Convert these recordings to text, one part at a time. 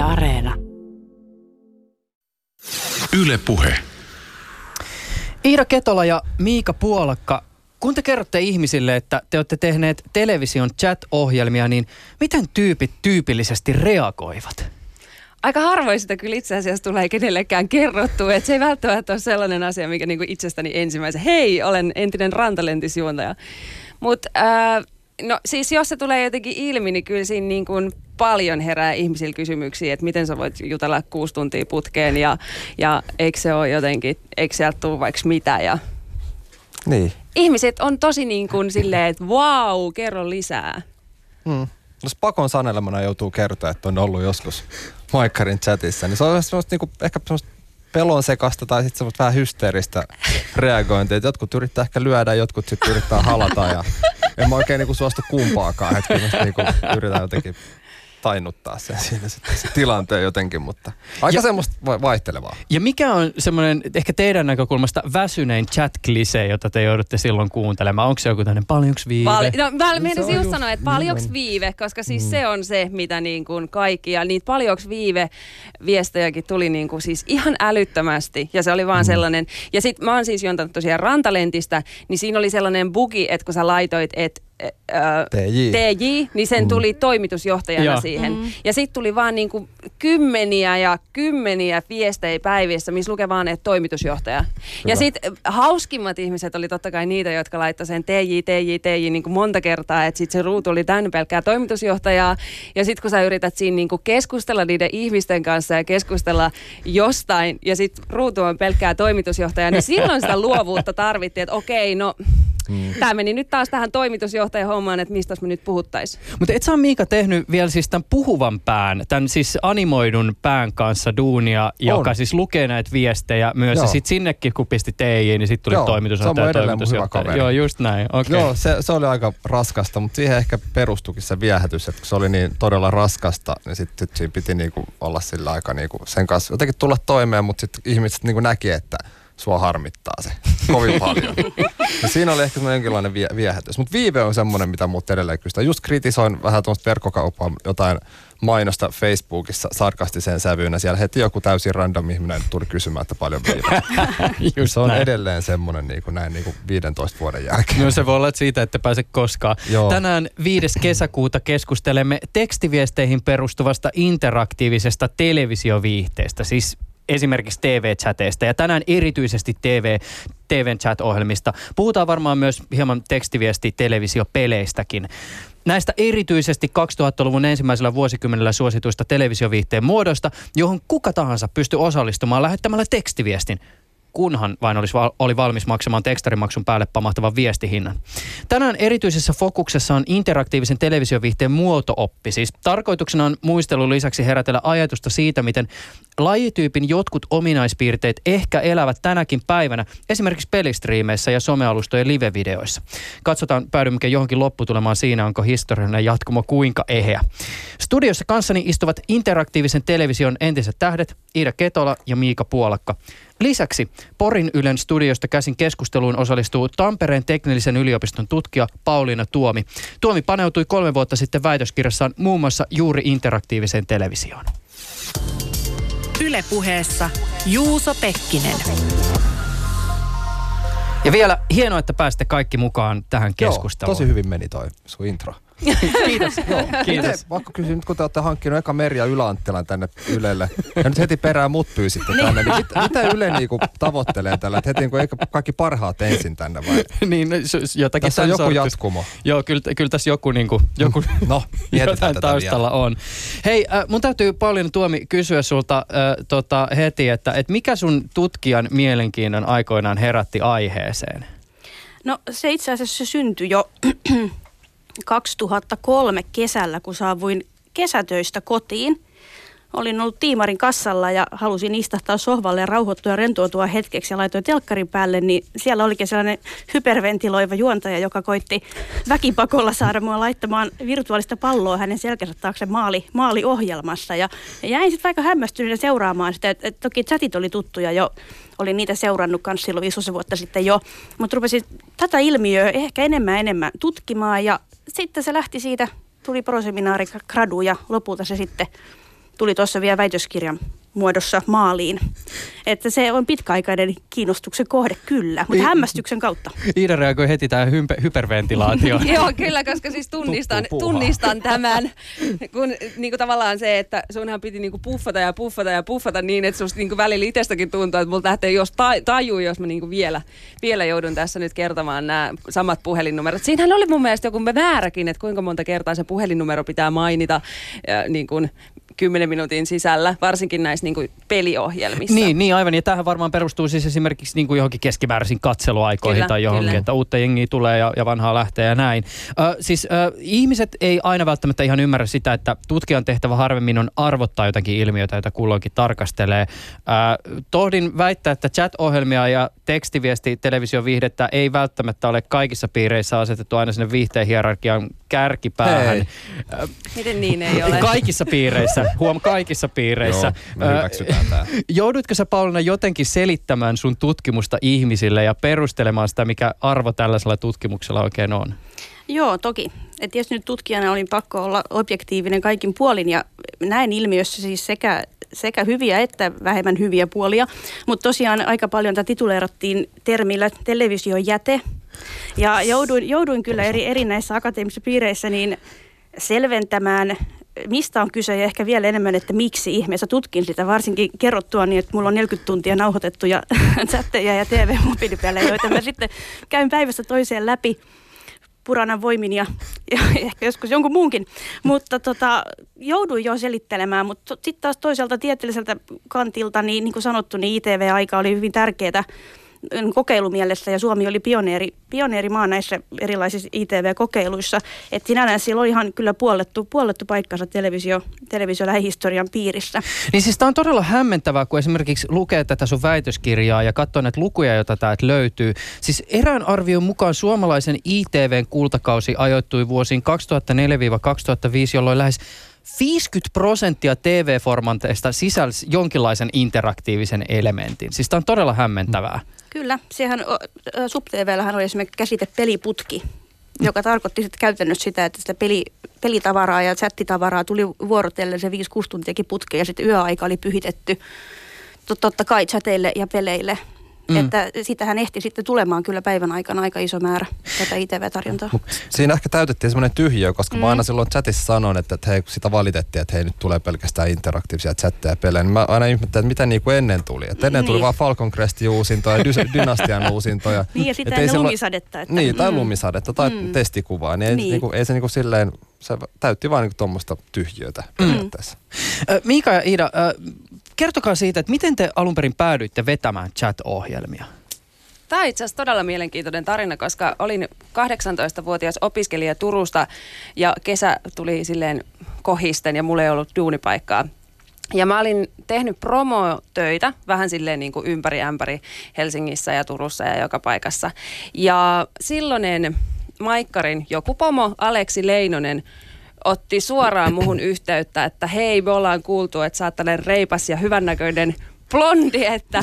Yle Areena. Yle Puhe. Iida Ketola ja Miika Puolakka, kun te kerrotte ihmisille, että te olette tehneet television chat-ohjelmia, niin miten tyypit tyypillisesti reagoivat? aika harvoin sitä kyllä itse asiassa tulee kenellekään kerrottu. Että se ei välttämättä ole sellainen asia, mikä niinku itsestäni ensimmäisen, hei, olen entinen rantalentisjuontaja. Mutta äh, no siis jos se tulee jotenkin ilmi, niin kyllä siinä niin kuin paljon herää ihmisillä kysymyksiä, että miten sä voit jutella kuusi tuntia putkeen ja, ja eikö se ole jotenkin, eikö sieltä tule vaikka mitä ja Niin. ihmiset on tosi niin kuin silleen, että wow, kerro lisää. Mm. Jos pakon sanelemana joutuu kertoa, että on ollut joskus Maikkarin chatissa, niin se on semmoista niinku, ehkä semmoista pelon sekasta tai sitten semmoista vähän hysteeristä reagointia. Et jotkut yrittää ehkä lyödä, jotkut sitten yrittää halata ja en mä oikein niinku suostu kumpaakaan. Mä niinku yritän jotenkin tainnuttaa sen siinä sitten se tilanteen jotenkin, mutta aika Ja- semmoista va- vaihtelevaa. Ja mikä on semmoinen ehkä teidän näkökulmasta väsynein chat jota te joudutte silloin kuuntelemaan? Onko se joku tämmöinen paljonks viive? Pal- no, mä Se menisin just just sanoa, että niin paljonks on. viive, koska siis mm. se on se, mitä niin kuin kaikki, ja niitä paljonks viive viestejäkin tuli niin kuin siis ihan älyttömästi, ja se oli vaan mm. sellainen, ja sit mä oon siis juontanut tosiaan Rantalentistä, niin siinä oli sellainen bugi, että kun sä laitoit, että äh, TJ. TJ, niin sen tuli toimitusjohtajana Joo. siihen. Mm. Ja sitten tuli vaan niin kuin kymmeniä ja kymmeniä viestejä päivissä, missä lukee vaan, että toimitusjohtaja. Ja sitten hauskimmat ihmiset oli totta kai niitä, jotka laittoi sen TJ, TJ, TJ niin kuin monta kertaa, että sitten se ruutu oli täynnä pelkkää toimitusjohtajaa. Ja sitten kun sä yrität siinä niin kuin keskustella niiden ihmisten kanssa ja keskustella jostain, ja sitten ruutu on pelkkää toimitusjohtajaa, niin silloin sitä luovuutta tarvittiin, että okei, no Mm. Tämä meni nyt taas tähän toimitusjohtajan hommaan, että mistä me nyt puhuttaisiin. Mutta et sä Miika tehnyt vielä siis tämän puhuvan pään, tämän siis animoidun pään kanssa duunia, joka siis lukee näitä viestejä myös. Joo. Ja sitten sinnekin kun pisti TJ, niin sitten tuli Joo, toimitusjohtaja. on hyvä toimitusjohtaja. kaveri. Joo, just näin. Okay. Joo, se, se oli aika raskasta, mutta siihen ehkä perustukin se viehätys, että kun se oli niin todella raskasta, niin sitten sit siinä piti niinku olla sillä aika niinku sen kanssa jotenkin tulla toimeen, mutta sitten ihmiset niinku näki, että sua harmittaa se kovin paljon. ja siinä oli ehkä semmoinen jonkinlainen vie, viehätys. Mutta viive on semmoinen, mitä muut edelleen kysytään. Just kritisoin vähän tuommoista verkkokauppaa, jotain mainosta Facebookissa sarkastiseen sävyyn, ja siellä heti joku täysin random ihminen tuli kysymään, että paljon viive. se on näin. edelleen semmoinen niin kuin näin niin kuin 15 vuoden jälkeen. No se voi olla että siitä, että pääse koskaan. Joo. Tänään 5. kesäkuuta keskustelemme tekstiviesteihin perustuvasta interaktiivisesta televisioviihteestä, siis esimerkiksi TV-chateista ja tänään erityisesti TV, TVn chat-ohjelmista. Puhutaan varmaan myös hieman tekstiviesti-televisiopeleistäkin. Näistä erityisesti 2000-luvun ensimmäisellä vuosikymmenellä suosituista televisioviihteen muodoista, johon kuka tahansa pystyy osallistumaan lähettämällä tekstiviestin kunhan vain olisi, oli valmis maksamaan tekstarimaksun päälle pamahtavan viestihinnan. Tänään erityisessä fokuksessa on interaktiivisen televisioviihteen muotooppi. Siis tarkoituksena on muistelun lisäksi herätellä ajatusta siitä, miten lajityypin jotkut ominaispiirteet ehkä elävät tänäkin päivänä esimerkiksi pelistriimeissä ja somealustojen live-videoissa. Katsotaan, päädymmekö johonkin lopputulemaan siinä, onko historiallinen jatkumo kuinka eheä. Studiossa kanssani istuvat interaktiivisen television entiset tähdet Iida Ketola ja Miika Puolakka. Lisäksi Porin Ylen studiosta käsin keskusteluun osallistuu Tampereen teknillisen yliopiston tutkija Pauliina Tuomi. Tuomi paneutui kolme vuotta sitten väitöskirjassaan muun muassa juuri interaktiiviseen televisioon. Yle Puheessa Juuso Pekkinen. Ja vielä hienoa, että pääsitte kaikki mukaan tähän Joo, keskusteluun. tosi hyvin meni toi sun intro. Kiitos. Joo, Miten, kiitos. vaikka kysyn, nyt kun te olette hankkinut eka Merja Yläanttilan tänne Ylelle, ja nyt heti perään mut pyysitte tänne, niin mit, mitä Yle niinku tavoittelee tällä? Että heti niinku, eikä kaikki parhaat ensin tänne vai? niin, no, s- s- jotakin Tässä on joku jatkumo. Joo, kyllä, kyllä tässä joku, niin kuin, joku No, mietitään jotain taustalla on. Hei, äh, mun täytyy paljon Tuomi kysyä sulta äh, tota, heti, että et mikä sun tutkijan mielenkiinnon aikoinaan herätti aiheeseen? No se itse asiassa se syntyi jo 2003 kesällä, kun saavuin kesätöistä kotiin. Olin ollut tiimarin kassalla ja halusin istahtaa sohvalle ja rauhoittua ja rentoutua hetkeksi ja laitoin telkkarin päälle, niin siellä olikin sellainen hyperventiloiva juontaja, joka koitti väkipakolla saada mua laittamaan virtuaalista palloa hänen selkänsä taakse maali, maaliohjelmassa. Ja, ja jäin sitten aika hämmästyneenä seuraamaan sitä, että, että toki chatit oli tuttuja jo, olin niitä seurannut kanssa silloin 15 vuotta sitten jo, mutta rupesin tätä ilmiöä ehkä enemmän enemmän tutkimaan ja sitten se lähti siitä, tuli proseminaari gradu ja lopulta se sitten tuli tuossa vielä väitöskirjan muodossa maaliin. Että se on pitkäaikainen kiinnostuksen kohde, kyllä, mutta hämmästyksen kautta. Iida reagoi heti tähän hympe- hyperventilaatioon. Joo, kyllä, koska siis tunnistan, tunnistan tämän, kun niin kuin tavallaan se, että sunhan piti niin kuin puffata ja puffata ja puffata niin, että susta niin kuin välillä itsestäkin tuntuu, että multa lähtee jos ta- tajuu, jos mä niin kuin vielä, vielä joudun tässä nyt kertomaan nämä samat puhelinnumerot. Siinähän oli mun mielestä joku määräkin, että kuinka monta kertaa se puhelinnumero pitää mainita ja niin kuin 10 minuutin sisällä, varsinkin näissä niin kuin peliohjelmissa. Niin, niin, aivan. Ja tähän varmaan perustuu siis esimerkiksi niin kuin johonkin keskimääräisiin katseluaikoihin Kyllä, tai johonkin, kyllä. että uutta jengiä tulee ja, ja vanhaa lähtee ja näin. Ö, siis ö, ihmiset ei aina välttämättä ihan ymmärrä sitä, että tutkijan tehtävä harvemmin on arvottaa jotakin ilmiötä, joita kulloinkin tarkastelee. Ö, tohdin väittää, että chat-ohjelmia ja tekstiviesti televisioviihdettä ei välttämättä ole kaikissa piireissä asetettu aina sinne viihteen hierarkian kärkipäähän. Hei. Miten niin ei ole? Kaikissa piireissä, huom, kaikissa piireissä. Joo, hyväksytään tää. Joudutko sä Pauliina jotenkin selittämään sun tutkimusta ihmisille ja perustelemaan sitä, mikä arvo tällaisella tutkimuksella oikein on? Joo, toki. Et jos nyt tutkijana olin pakko olla objektiivinen kaikin puolin ja näen ilmiössä siis sekä, sekä hyviä että vähemmän hyviä puolia. Mutta tosiaan aika paljon tätä tituleerattiin termillä televisiojäte. Ja jouduin, jouduin kyllä eri, eri näissä akateemisissa piireissä niin selventämään, mistä on kyse ja ehkä vielä enemmän, että miksi ihmeessä tutkin sitä. Varsinkin kerrottua niin, että mulla on 40 tuntia nauhoitettuja chatteja ja TV-mobiilipelejä, joita mä sitten käyn päivästä toiseen läpi puranan voimin ja, ja ehkä joskus jonkun muunkin. Mutta tota, jouduin jo selittelemään, mutta sitten taas toiselta tieteelliseltä kantilta, niin, niin kuin sanottu, niin ITV-aika oli hyvin tärkeää kokeilumielessä ja Suomi oli pioneeri, pioneerimaa näissä erilaisissa ITV-kokeiluissa. Että sinällään siellä oli ihan kyllä puollettu, puollettu paikkansa televisio, televisiolähihistorian piirissä. Niin siis tämä on todella hämmentävää, kun esimerkiksi lukee tätä sun väitöskirjaa ja katsoo näitä lukuja, joita täältä löytyy. Siis erään arvion mukaan suomalaisen ITVn kultakausi ajoittui vuosiin 2004-2005, jolloin lähes 50 prosenttia TV-formanteista sisälsi jonkinlaisen interaktiivisen elementin. Siis tämä on todella hämmentävää. Kyllä, sehän SubTVllähän oli esimerkiksi käsite peliputki, joka tarkoitti sitten käytännössä sitä, että sitä peli, pelitavaraa ja chattitavaraa tuli vuorotellen se 5-6 tuntiakin putkeen ja sitten yöaika oli pyhitetty tot- totta kai chateille ja peleille. Mm. Mm. Että sitähän ehti sitten tulemaan kyllä päivän aikana aika iso määrä tätä ITV-tarjontaa. Mut siinä ehkä täytettiin semmoinen tyhjiö, koska mm. mä aina silloin chatissa sanon, että, että hei, kun sitä valitettiin, että hei nyt tulee pelkästään interaktiivisia chatteja ja pelejä, niin mä aina ihmettelin, että mitä niin kuin ennen tuli. Että ennen tuli Niin. vaan Falcon Crestin uusintoja ja Dy- Dynastian uusintoja. Niin ja ei ennen silloin- lumisadetta. Että, Niin, tai mm. lumisadetta tai Mm. testikuvaa, niin ei, Niin. niinku, ei se niinku silleen, se täytti vaan niinku tuommoista tyhjiötä periaatteessa. Ö, Miika ja Iida, kertokaa siitä, että miten te alun perin päädyitte vetämään chat-ohjelmia? Tämä on itse asiassa todella mielenkiintoinen tarina, koska olin 18-vuotias opiskelija Turusta ja kesä tuli silleen kohisten ja mulla ei ollut duunipaikkaa. Ja mä olin tehnyt promotöitä vähän silleen niin kuin ympäri ämpäri Helsingissä ja Turussa ja joka paikassa. Ja silloinen Maikkarin joku pomo, Aleksi Leinonen, otti suoraan muhun yhteyttä, että hei, me ollaan kuultu, että sä oot reipas ja hyvännäköinen blondi, että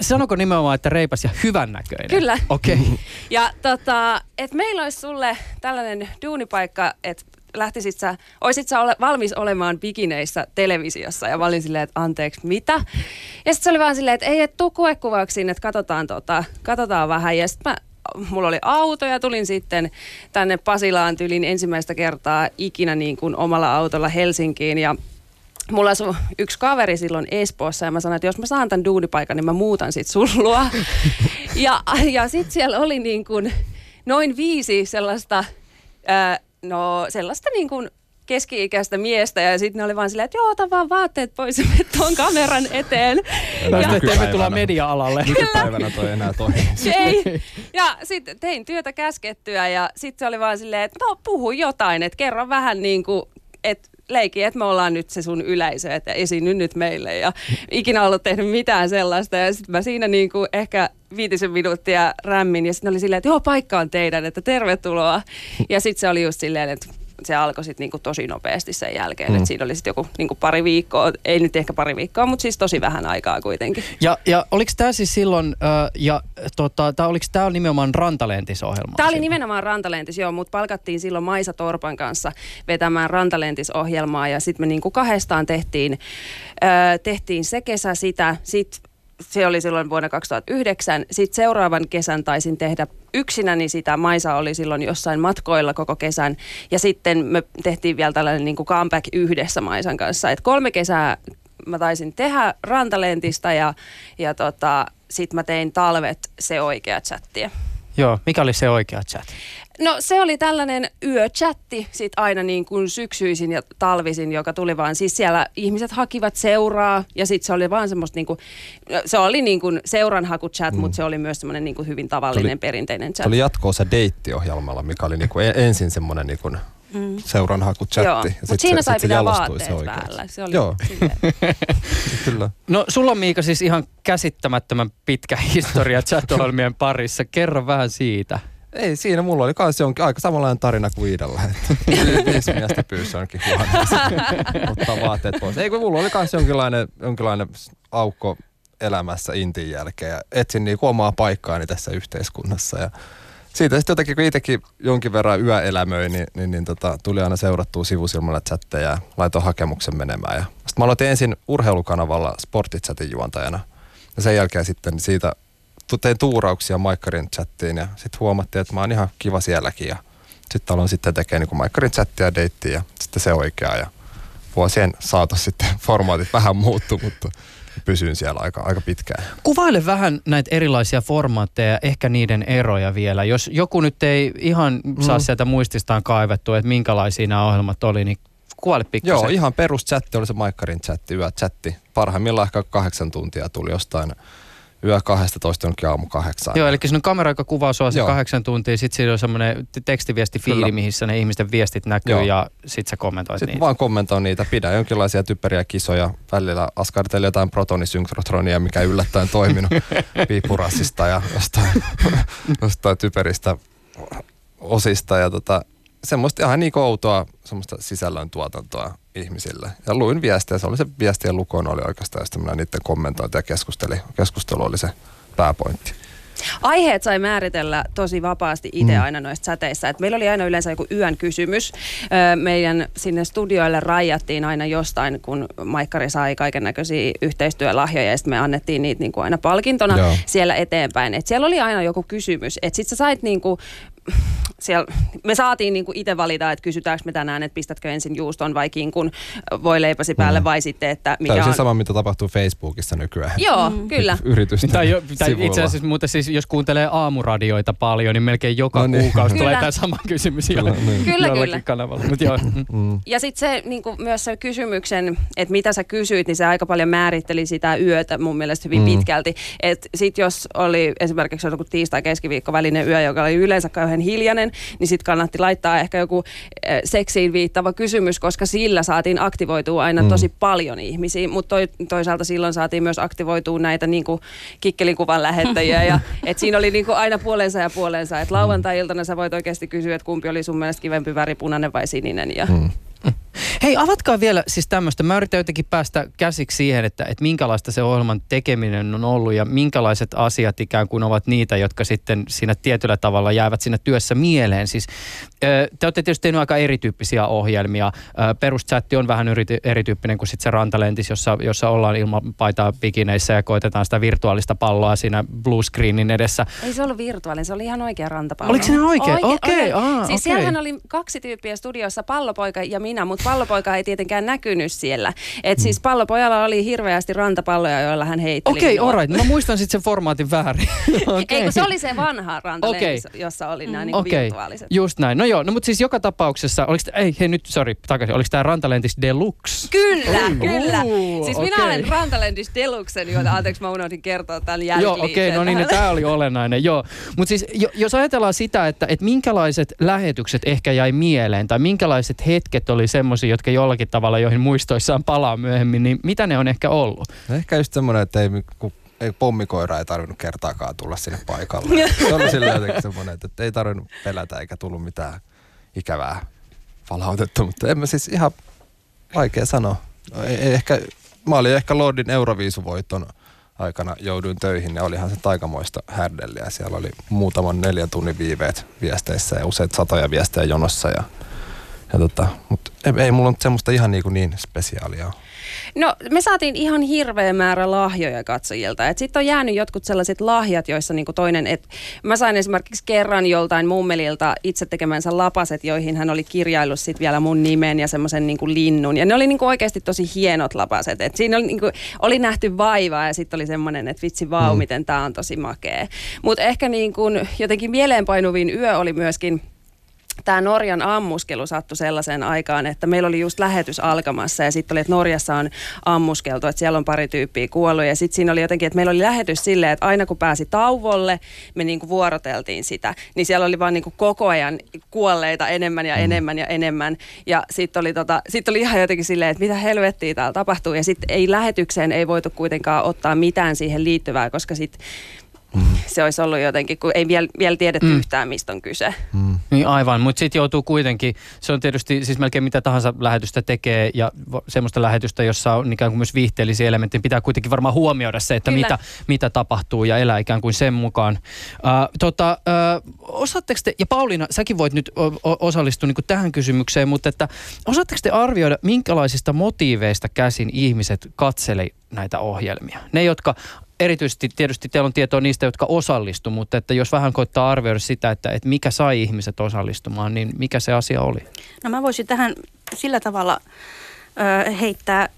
Sanoko nimenomaan, että reipas ja hyvännäköinen? Kyllä. Okei. Okay. Ja tota, että meillä olisi sulle tällainen duunipaikka, että lähtisit sä, oisit sä ole, valmis olemaan bikineissä televisiossa. Ja mä olin silleen, että anteeksi, mitä? Ja sitten se oli vaan silleen, että ei, et tuu kuekuvauksiin, että katsotaan, tota, katsotaan vähän. Ja sitten mulla oli auto ja tulin sitten tänne Pasilaan tylin ensimmäistä kertaa ikinä niin kuin omalla autolla Helsinkiin. Ja Mulla asui yksi kaveri silloin Espoossa ja mä sanoin, että jos mä saan tämän duunipaikan, niin mä muutan sit sun luo. ja ja sitten siellä oli niin kuin noin viisi sellaista, ää, no sellaista niin kuin keski-ikäistä miestä ja sitten ne oli vaan silleen, että joo, ota vaan vaatteet pois ja tuon kameran eteen. Tästä Ja- tervetuloa media-alalle. Nykypäivänä toi ei enää toimi. ei. Ja sitten tein työtä käskettyä ja sitten se oli vaan silleen, että no puhu jotain, että kerro vähän niin kuin, että leiki, että me ollaan nyt se sun yleisö, että esiinny nyt meille. Ja ikinä ollut tehnyt mitään sellaista. Ja sitten mä siinä niin kuin ehkä viitisen minuuttia rämmin ja sitten oli silleen, että joo, paikka on teidän, että tervetuloa. Ja sitten se oli just silleen, että se alkoi sitten niinku tosi nopeasti sen jälkeen. Mm. Et siinä oli sitten joku niinku pari viikkoa, ei nyt ehkä pari viikkoa, mutta siis tosi vähän aikaa kuitenkin. Ja, ja oliko tämä siis silloin, äh, ja tota, tää, oliko tämä nimenomaan Rantalentis-ohjelma? Tämä oli nimenomaan Rantalentis, joo, mutta palkattiin silloin Maisa Torpan kanssa vetämään Rantalentis-ohjelmaa ja sitten me niinku kahdestaan tehtiin, äh, tehtiin se kesä sitä, sitten se oli silloin vuonna 2009. Sitten seuraavan kesän taisin tehdä yksinäni sitä. Maisa oli silloin jossain matkoilla koko kesän. Ja sitten me tehtiin vielä tällainen niin kuin comeback yhdessä Maisan kanssa. Et kolme kesää mä taisin tehdä rantalentista ja, ja tota, sitten mä tein talvet se oikea chattia. Joo, mikä oli se oikea chat? No se oli tällainen yöchatti sit aina niin kuin syksyisin ja talvisin, joka tuli vaan. Siis siellä ihmiset hakivat seuraa ja sitten se oli vaan semmoista niin kuin, se oli niin kuin seuranhaku-chat, mm. mutta se oli myös semmoinen niin kuin hyvin tavallinen oli, perinteinen chat. Se oli jatkoosa deittiohjelmalla, mikä oli niin kuin ensin semmoinen niin kuin mm. seuranhaku-chatti. Mutta siinä sai pitää vaatteet päällä. Se oli Joo. Kyllä. No sulla on Miika siis ihan käsittämättömän pitkä historia chat parissa. Kerro vähän siitä. Ei siinä, mulla oli kans jonkin aika samanlainen tarina kuin Iidalla. Viisi miestä pyysi jonkin huoneeseen ottaa vaatteet pois. Ei kun mulla oli kans jonkinlainen, jonkinlainen aukko elämässä intin jälkeen ja etsin niin omaa paikkaani tässä yhteiskunnassa. Ja siitä sitten jotenkin, kun itsekin jonkin verran yöelämöi, niin, niin, niin tota, tuli aina seurattua sivusilmalla chatteja ja laitoin hakemuksen menemään. Ja sitten mä aloitin ensin urheilukanavalla sportitchatin juontajana. Ja sen jälkeen sitten siitä tein tuurauksia Maikkarin chattiin ja sitten huomattiin, että mä oon ihan kiva sielläkin ja sitten aloin sitten tekemään niin Maikkarin chattia ja deittiä ja sitten se oikea ja vuosien saatossa sitten formaatit vähän muuttu, mutta pysyn siellä aika, aika pitkään. Kuvaile vähän näitä erilaisia formaatteja, ehkä niiden eroja vielä. Jos joku nyt ei ihan saa mm. sieltä muististaan kaivettua, että minkälaisia nämä ohjelmat oli, niin kuvaile pikkasen. Joo, ihan perus chatti oli se Maikkarin chatti, chatti. Parhaimmillaan ehkä kahdeksan tuntia tuli jostain yö 12 jonnekin aamu kahdeksaan. Joo, eli siinä kamera, joka kuvaa sua se kahdeksan tuntia, sitten siinä on semmoinen tekstiviestifiili, missä ne ihmisten viestit näkyy Joo. ja sitten sä kommentoit sitten niitä. vaan kommentoin niitä, pidä jonkinlaisia typeriä kisoja, välillä askarteli jotain protonisynkrotronia, mikä ei yllättäen toiminut piipurassista ja jostain, jostain typeristä osista ja tota, semmoista ihan niin outoa semmoista sisällöntuotantoa ihmisille. Ja luin viestiä, se oli se viestien lukoon oli oikeastaan, ja minä niiden kommentointi ja keskusteli. Keskustelu oli se pääpointti. Aiheet sai määritellä tosi vapaasti itse mm. aina noissa säteissä. Et meillä oli aina yleensä joku yön kysymys. meidän sinne studioille rajattiin aina jostain, kun Maikkari sai kaiken näköisiä yhteistyölahjoja ja sitten me annettiin niitä niinku aina palkintona Joo. siellä eteenpäin. Et siellä oli aina joku kysymys. Sitten sä sait niinku siellä, me saatiin niinku itse valita, että kysytäänkö me tänään, että pistätkö ensin juuston vai kinkun voi leipäsi päälle mm. vai sitten, että mikä Täysin on... sama, mitä tapahtuu Facebookissa nykyään. Joo, mm. kyllä. Yritysten tai, jo, tai itse asiassa, mutta siis jos kuuntelee aamuradioita paljon, niin melkein joka no niin. kuukausi tulee tämä sama kysymys kyllä, niin. kyllä, kyllä. kanavalla. Mut joo. Mm. Ja sitten se niinku, myös se kysymyksen, että mitä sä kysyit, niin se aika paljon määritteli sitä yötä mun mielestä hyvin mm. pitkälti. Että sitten jos oli esimerkiksi joku tiistai-keskiviikko välinen yö, joka oli yleensä kauhean hiljainen, niin sitten kannatti laittaa ehkä joku äh, seksiin viittava kysymys, koska sillä saatiin aktivoitua aina mm. tosi paljon ihmisiä, mutta toi, toisaalta silloin saatiin myös aktivoitua näitä niin kuin kikkelikuvan lähettäjiä ja et siinä oli niin kuin aina puolensa ja puolensa, että lauantai-iltana sä voit oikeasti kysyä, että kumpi oli sun mielestä kivempi väri, punainen vai sininen ja mm. Hei, avatkaa vielä siis tämmöistä. Mä yritän jotenkin päästä käsiksi siihen, että, että minkälaista se ohjelman tekeminen on ollut ja minkälaiset asiat ikään kuin ovat niitä, jotka sitten siinä tietyllä tavalla jäävät siinä työssä mieleen. Siis te olette tietysti tehneet aika erityyppisiä ohjelmia. Peruschatti on vähän yrity, erityyppinen kuin sitten se rantalentis, jossa, jossa ollaan ilman paitaa bikineissä ja koitetaan sitä virtuaalista palloa siinä blue screenin edessä. Ei se ollut virtuaalinen, se oli ihan oikea rantapallo. Oliko se oikein? Okei, okay, okay. Siis okay. siellähän oli kaksi tyyppiä studiossa, pallopoika ja minä, mutta pallopoika ei tietenkään näkynyt siellä. Et siis pallopojalla oli hirveästi rantapalloja, joilla hän heitteli. Okei, okay, alright. No mä muistan sitten sen formaatin väärin. okay. Eikö se oli se vanha rantalentis, okay. jossa oli nämä mm. niin okay. virtuaaliset. Just näin. No joo, no mutta siis joka tapauksessa, oliko ei hei nyt, sorry, takaisin, oliko tämä rantalentis deluxe? Kyllä, uh, kyllä. Uh, siis okay. minä olen rantalentis deluxen, joita anteeksi mä unohdin kertoa tämän Joo, okei, okay, no niin, no, tämä oli olennainen, joo. Mutta siis jo, jos ajatellaan sitä, että, että minkälaiset lähetykset ehkä jäi mieleen, tai minkälaiset hetket oli semmoisia, jotka jollakin tavalla, joihin muistoissaan palaa myöhemmin, niin mitä ne on ehkä ollut? Ehkä just semmoinen, että ei, kun ei, pommikoira ei tarvinnut kertaakaan tulla sinne paikalle. Se oli silleen jotenkin semmoinen, että ei tarvinnut pelätä eikä tullut mitään ikävää palautetta, mutta en mä siis ihan vaikea sanoa. No, ei, ei ehkä, mä olin ehkä Lordin Euroviisuvoiton aikana jouduin töihin ja olihan se taikamoista härdelliä. Siellä oli muutaman neljän tunnin viiveet viesteissä ja useat satoja viestejä jonossa. Ja, ja tota, mutta ei, ei mulla nyt semmoista ihan niin, kuin niin spesiaalia ole. No me saatiin ihan hirveä määrä lahjoja katsojilta. Sitten on jäänyt jotkut sellaiset lahjat, joissa niinku toinen, että mä sain esimerkiksi kerran joltain mummelilta itse tekemänsä lapaset, joihin hän oli kirjaillut sit vielä mun nimen ja semmoisen niinku linnun. Ja ne oli niinku oikeasti tosi hienot lapaset. Et siinä oli, niinku, oli nähty vaivaa ja sitten oli semmoinen, että vitsi vau, mm. miten tää on tosi makea. Mutta ehkä niinku, jotenkin mieleenpainuvin yö oli myöskin tämä Norjan ammuskelu sattui sellaiseen aikaan, että meillä oli just lähetys alkamassa ja sitten oli, että Norjassa on ammuskeltu, että siellä on pari tyyppiä kuollut. Ja sitten siinä oli jotenkin, että meillä oli lähetys silleen, että aina kun pääsi tauvolle, me niinku vuoroteltiin sitä, niin siellä oli vaan niinku koko ajan kuolleita enemmän ja mm. enemmän ja enemmän. Ja sitten oli, tota, sit oli ihan jotenkin silleen, että mitä helvettiä täällä tapahtuu. Ja sitten ei lähetykseen ei voitu kuitenkaan ottaa mitään siihen liittyvää, koska sitten Mm. Se olisi ollut jotenkin, kun ei vielä, vielä tiedetty mm. yhtään, mistä on kyse. Mm. Niin aivan, mutta sitten joutuu kuitenkin, se on tietysti siis melkein mitä tahansa lähetystä tekee ja semmoista lähetystä, jossa on ikään kuin myös viihteellisiä elementtejä, pitää kuitenkin varmaan huomioida se, että mitä, mitä tapahtuu ja elää ikään kuin sen mukaan. Uh, tota, uh, osaatteko te, ja Pauliina, säkin voit nyt osallistua niin tähän kysymykseen, mutta että osaatteko te arvioida, minkälaisista motiiveista käsin ihmiset katseli näitä ohjelmia? Ne, jotka erityisesti tietysti teillä on tietoa niistä, jotka osallistu, mutta että jos vähän koittaa arvioida sitä, että, että mikä sai ihmiset osallistumaan, niin mikä se asia oli? No mä voisin tähän sillä tavalla ö, heittää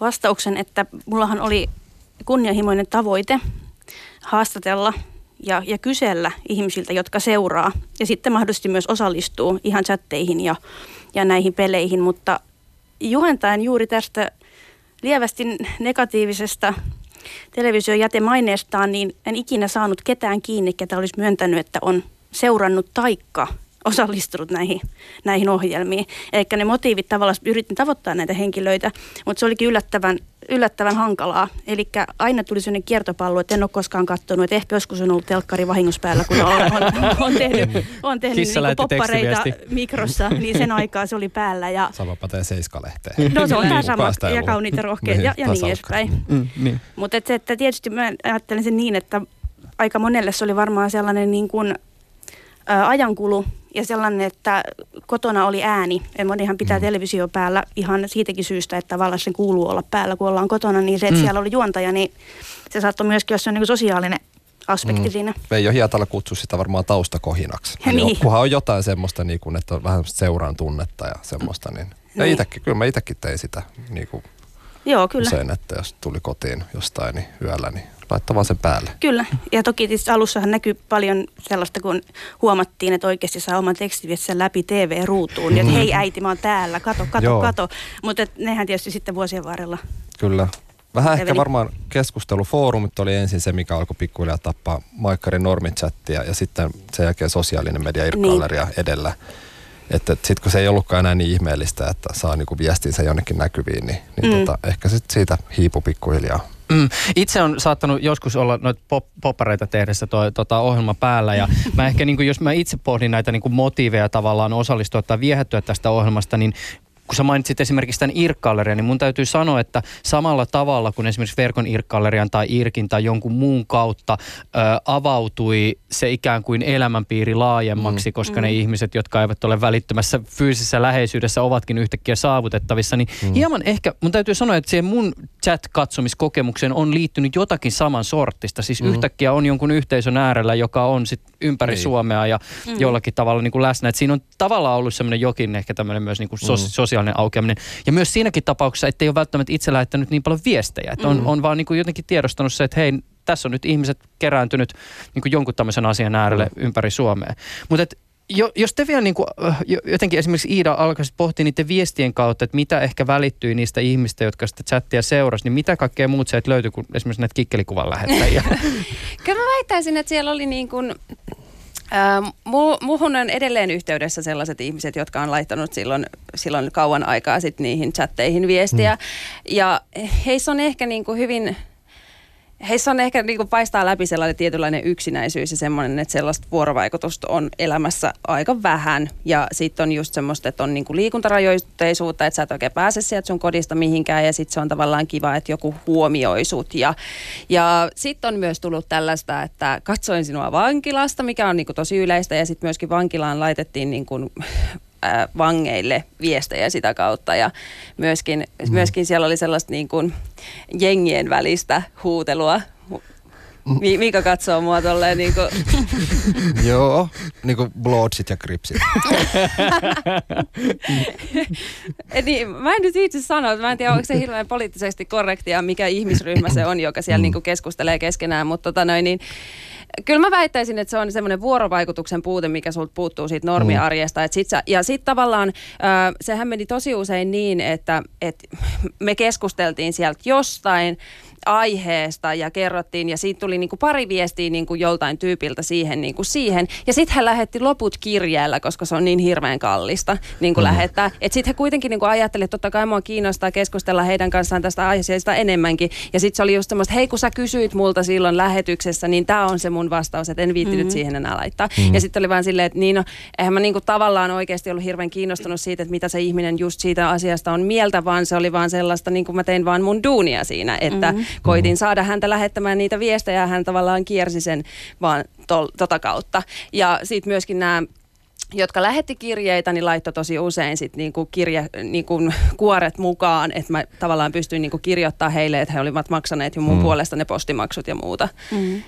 vastauksen, että mullahan oli kunnianhimoinen tavoite haastatella ja, ja kysellä ihmisiltä, jotka seuraa ja sitten mahdollisesti myös osallistuu ihan chatteihin ja, ja näihin peleihin, mutta juontaen juuri tästä lievästi negatiivisesta television jätemaineestaan, niin en ikinä saanut ketään kiinni, ketä olisi myöntänyt, että on seurannut taikka osallistunut näihin, näihin ohjelmiin. Eli ne motiivit tavallaan yritin tavoittaa näitä henkilöitä, mutta se olikin yllättävän, yllättävän hankalaa. Eli aina tuli sellainen kiertopallo, että en ole koskaan katsonut, että ehkä joskus on ollut telkkari vahingossa päällä, kun on, on, on tehnyt, on tehnyt niin poppareita mikrossa, niin sen aikaa se oli päällä. Ja... Sama pätee Seiska-lehteen. No se on tämä sama, ja kauniita rohkeita ja, ja niin edespäin. Mm, niin. Mutta että, että tietysti mä ajattelen sen niin, että aika monelle se oli varmaan sellainen niin kuin, ajankulu, ja sellainen, että kotona oli ääni. Monihan pitää mm. televisio päällä ihan siitäkin syystä, että tavallaan sen kuuluu olla päällä, kun ollaan kotona. Niin se, että mm. siellä oli juontaja, niin se saattoi myöskin olla niin sosiaalinen aspekti mm. siinä. Veijo Hietala kutsui sitä varmaan taustakohinaksi. Ja niin. Kunhan on jotain semmoista, niin kuin, että on vähän seuran tunnetta ja semmoista. Niin. Ja niin. itäkin, kyllä mä itsekin tein sitä niin kuin Joo, kyllä. usein, että jos tuli kotiin jostain niin yöllä, niin laittamaan sen päälle. Kyllä, ja toki siis alussahan näkyy paljon sellaista, kun huomattiin, että oikeasti saa oman tekstiviestissä läpi TV-ruutuun, mm. että hei äiti, mä oon täällä, kato, kato, Joo. kato. Mutta nehän tietysti sitten vuosien varrella. Kyllä. Vähän Eveli. ehkä varmaan keskustelufoorumit oli ensin se, mikä alkoi pikkuhiljaa tappaa Maikkarin normichattia ja sitten sen jälkeen sosiaalinen media Irkkalleria niin. edellä. Että sitten kun se ei ollutkaan enää niin ihmeellistä, että saa niinku viestinsä jonnekin näkyviin, niin, niin mm. tota, ehkä sit siitä hiipu pikkuhiljaa. Mm. Itse on saattanut joskus olla noita pop, poppareita tehdessä tuo tota, ohjelma päällä ja mä ehkä niin kuin, jos mä itse pohdin näitä niin kuin motiiveja tavallaan osallistua tai viehättyä tästä ohjelmasta, niin kun sä mainitsit esimerkiksi tämän irkkallerian, niin mun täytyy sanoa, että samalla tavalla kuin esimerkiksi verkon irkkallerian tai irkin tai jonkun muun kautta ö, avautui se ikään kuin elämänpiiri laajemmaksi, mm. koska mm. ne ihmiset, jotka eivät ole välittömässä fyysisessä läheisyydessä, ovatkin yhtäkkiä saavutettavissa, niin mm. hieman ehkä, mun täytyy sanoa, että siihen mun chat-katsomiskokemukseen on liittynyt jotakin saman sortista. Siis mm. yhtäkkiä on jonkun yhteisön äärellä, joka on sit ympäri niin. Suomea ja mm. jollakin tavalla niin kuin läsnä. Et siinä on tavallaan ollut semmoinen jokin ehkä tämmöinen myös niin kuin sos- mm. sosiaalinen aukeaminen. Ja myös siinäkin tapauksessa, ettei ole välttämättä itse lähettänyt niin paljon viestejä. Että on, mm. on vaan niin kuin jotenkin tiedostanut se, että hei, tässä on nyt ihmiset kerääntynyt niin kuin jonkun tämmöisen asian äärelle mm. ympäri Suomea. Mutta jo, jos te vielä niin kuin, jotenkin esimerkiksi Iida alkaisi pohtia niiden viestien kautta, että mitä ehkä välittyi niistä ihmistä, jotka sitä chattia seurasi, niin mitä kaikkea muut sieltä löytyi kuin esimerkiksi näitä kikkelikuvan lähettäjiä? Kyllä mä väittäisin, että siellä oli niin kuin, äh, muuhun on edelleen yhteydessä sellaiset ihmiset, jotka on laittanut silloin, silloin kauan aikaa sit niihin chatteihin viestiä. Mm. Ja heissä on ehkä niin kuin hyvin heissä on ehkä niin kuin paistaa läpi sellainen tietynlainen yksinäisyys ja semmoinen, että sellaista vuorovaikutusta on elämässä aika vähän. Ja sitten on just semmoista, että on niin kuin liikuntarajoitteisuutta, että sä et oikein pääse sieltä sun kodista mihinkään ja sitten se on tavallaan kiva, että joku huomioi sut. Ja, ja sitten on myös tullut tällaista, että katsoin sinua vankilasta, mikä on niin kuin tosi yleistä ja sitten myöskin vankilaan laitettiin niin kuin vangeille viestejä sitä kautta ja myöskin, mm. myöskin siellä oli sellaista niin kuin jengien välistä huutelua. Mika katsoo mua tolleen niin kuin... Joo, niin kuin bloodsit ja kripsit. niin, mä en nyt itse sano, että mä en tiedä, onko se hirveän poliittisesti korrektia, mikä ihmisryhmä se on, joka siellä mm. niin kuin keskustelee keskenään, mutta tota noin, niin Kyllä mä väittäisin, että se on semmoinen vuorovaikutuksen puute, mikä sulta puuttuu siitä normiarjesta. Et sit sä, ja sitten tavallaan äh, sehän meni tosi usein niin, että et me keskusteltiin sieltä jostain, aiheesta ja kerrottiin ja siitä tuli niin kuin pari viestiä niin kuin joltain tyypiltä siihen. Niin kuin siihen. Ja sitten hän lähetti loput kirjeellä, koska se on niin hirveän kallista niin kuin mm. lähettää. Että sitten he kuitenkin niin kuin ajatteli, että totta kai mua kiinnostaa keskustella heidän kanssaan tästä aiheesta enemmänkin. Ja sitten se oli just semmoista, hei kun sä kysyit multa silloin lähetyksessä, niin tämä on se mun vastaus, että en viittinyt mm-hmm. siihen enää laittaa. Mm-hmm. Ja sitten oli vaan silleen, että niin no, eihän mä niin kuin tavallaan oikeasti ollut hirveän kiinnostunut siitä, että mitä se ihminen just siitä asiasta on mieltä, vaan se oli vaan sellaista, niin kuin mä tein vaan mun duunia siinä, että mm-hmm koitin mm. saada häntä lähettämään niitä viestejä. Hän tavallaan kiersi sen vaan tol, tota kautta. Ja sitten myöskin nämä jotka lähetti kirjeitä, niin laittoi tosi usein sit niinku kirje, niinku kuoret mukaan, että mä tavallaan pystyin niinku kirjoittamaan heille, että he olivat maksaneet jo mun mm. puolesta ne postimaksut ja muuta. Mm.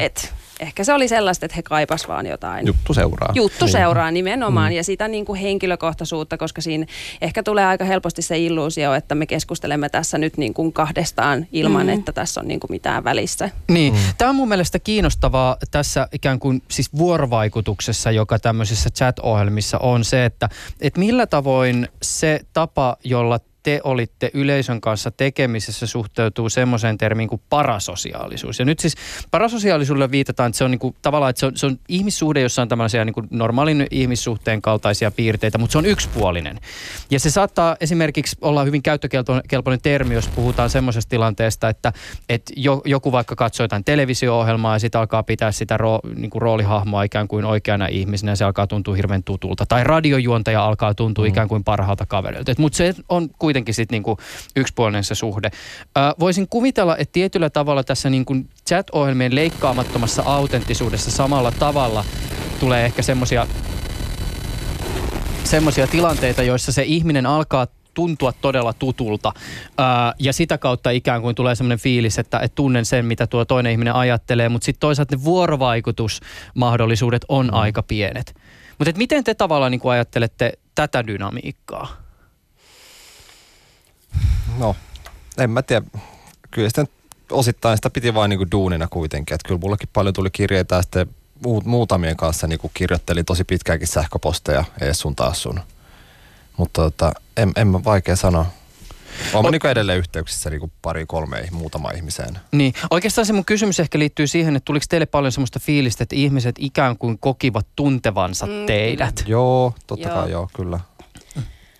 Et, ehkä se oli sellaista, että he kaipas vaan jotain. Juttu seuraa. Juttu niin. seuraa nimenomaan mm. ja sitä niin kuin henkilökohtaisuutta, koska siinä ehkä tulee aika helposti se illuusio, että me keskustelemme tässä nyt niin kuin kahdestaan ilman, mm. että tässä on niin kuin mitään välissä. Niin, mm. tämä on mun mielestä kiinnostavaa tässä ikään kuin siis vuorovaikutuksessa, joka tämmöisissä chat-ohjelmissa on se, että, että millä tavoin se tapa, jolla te olitte yleisön kanssa tekemisessä suhteutuu semmoiseen termiin kuin parasosiaalisuus. Ja nyt siis parasosiaalisuudelle viitataan, että se on niin kuin, tavallaan, että se on, se on ihmissuhde, jossa on tämmöisiä niin kuin normaalin ihmissuhteen kaltaisia piirteitä, mutta se on yksipuolinen. Ja se saattaa esimerkiksi olla hyvin käyttökelpoinen termi, jos puhutaan semmoisesta tilanteesta, että, että joku vaikka katsoo jotain televisio-ohjelmaa ja sitten alkaa pitää sitä ro, niin kuin roolihahmoa ikään kuin oikeana ihmisenä ja se alkaa tuntua hirveän tutulta. Tai radiojuontaja alkaa tuntua mm. ikään kuin parhaalta kaverilta. Mutta se on kuitenkin kuitenkin sitten niinku yksipuolinen se suhde. Ö, voisin kuvitella, että tietyllä tavalla tässä niinku chat-ohjelmien leikkaamattomassa autenttisuudessa samalla tavalla tulee ehkä semmoisia semmoisia tilanteita, joissa se ihminen alkaa tuntua todella tutulta. Ää, ja sitä kautta ikään kuin tulee semmoinen fiilis, että, että tunnen sen, mitä tuo toinen ihminen ajattelee, mutta sitten toisaalta ne vuorovaikutusmahdollisuudet on mm. aika pienet. Mutta miten te tavallaan niin ajattelette tätä dynamiikkaa? No, en mä tiedä. Kyllä sitten osittain sitä piti vain niin kuin duunina kuitenkin. Että kyllä mullekin paljon tuli kirjeitä ja sitten muutamien kanssa niin kuin kirjoittelin tosi pitkäänkin sähköposteja ees sun taas sun. Mutta tota, en, en mä vaikea sanoa. Olen niin edelleen yhteyksissä niin pari, kolme, muutama ihmiseen. Niin. Oikeastaan se mun kysymys ehkä liittyy siihen, että tuliko teille paljon semmoista fiilistä, että ihmiset ikään kuin kokivat tuntevansa mm, teidät? Joo, totta joo. kai joo, kyllä.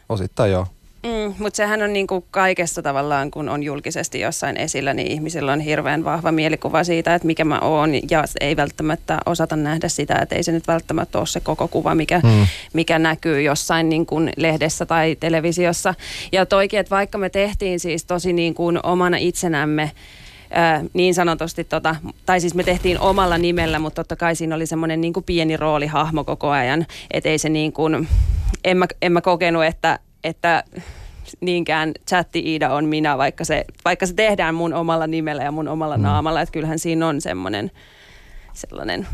Osittain joo. Mm, mutta sehän on niinku kaikessa tavallaan, kun on julkisesti jossain esillä, niin ihmisillä on hirveän vahva mielikuva siitä, että mikä mä oon. Ja ei välttämättä osata nähdä sitä, että ei se nyt välttämättä ole se koko kuva, mikä, mm. mikä näkyy jossain niin kuin lehdessä tai televisiossa. Ja toikin, että vaikka me tehtiin siis tosi niin kuin omana itsenämme, niin sanotusti, tota, tai siis me tehtiin omalla nimellä, mutta totta kai siinä oli semmoinen niin pieni roolihahmo koko ajan, että ei se niin kuin, en mä, en mä kokenut, että, että niinkään chatti Iida on minä, vaikka se, vaikka se tehdään mun omalla nimellä ja mun omalla mm. naamalla, että kyllähän siinä on semmoinen sellainen.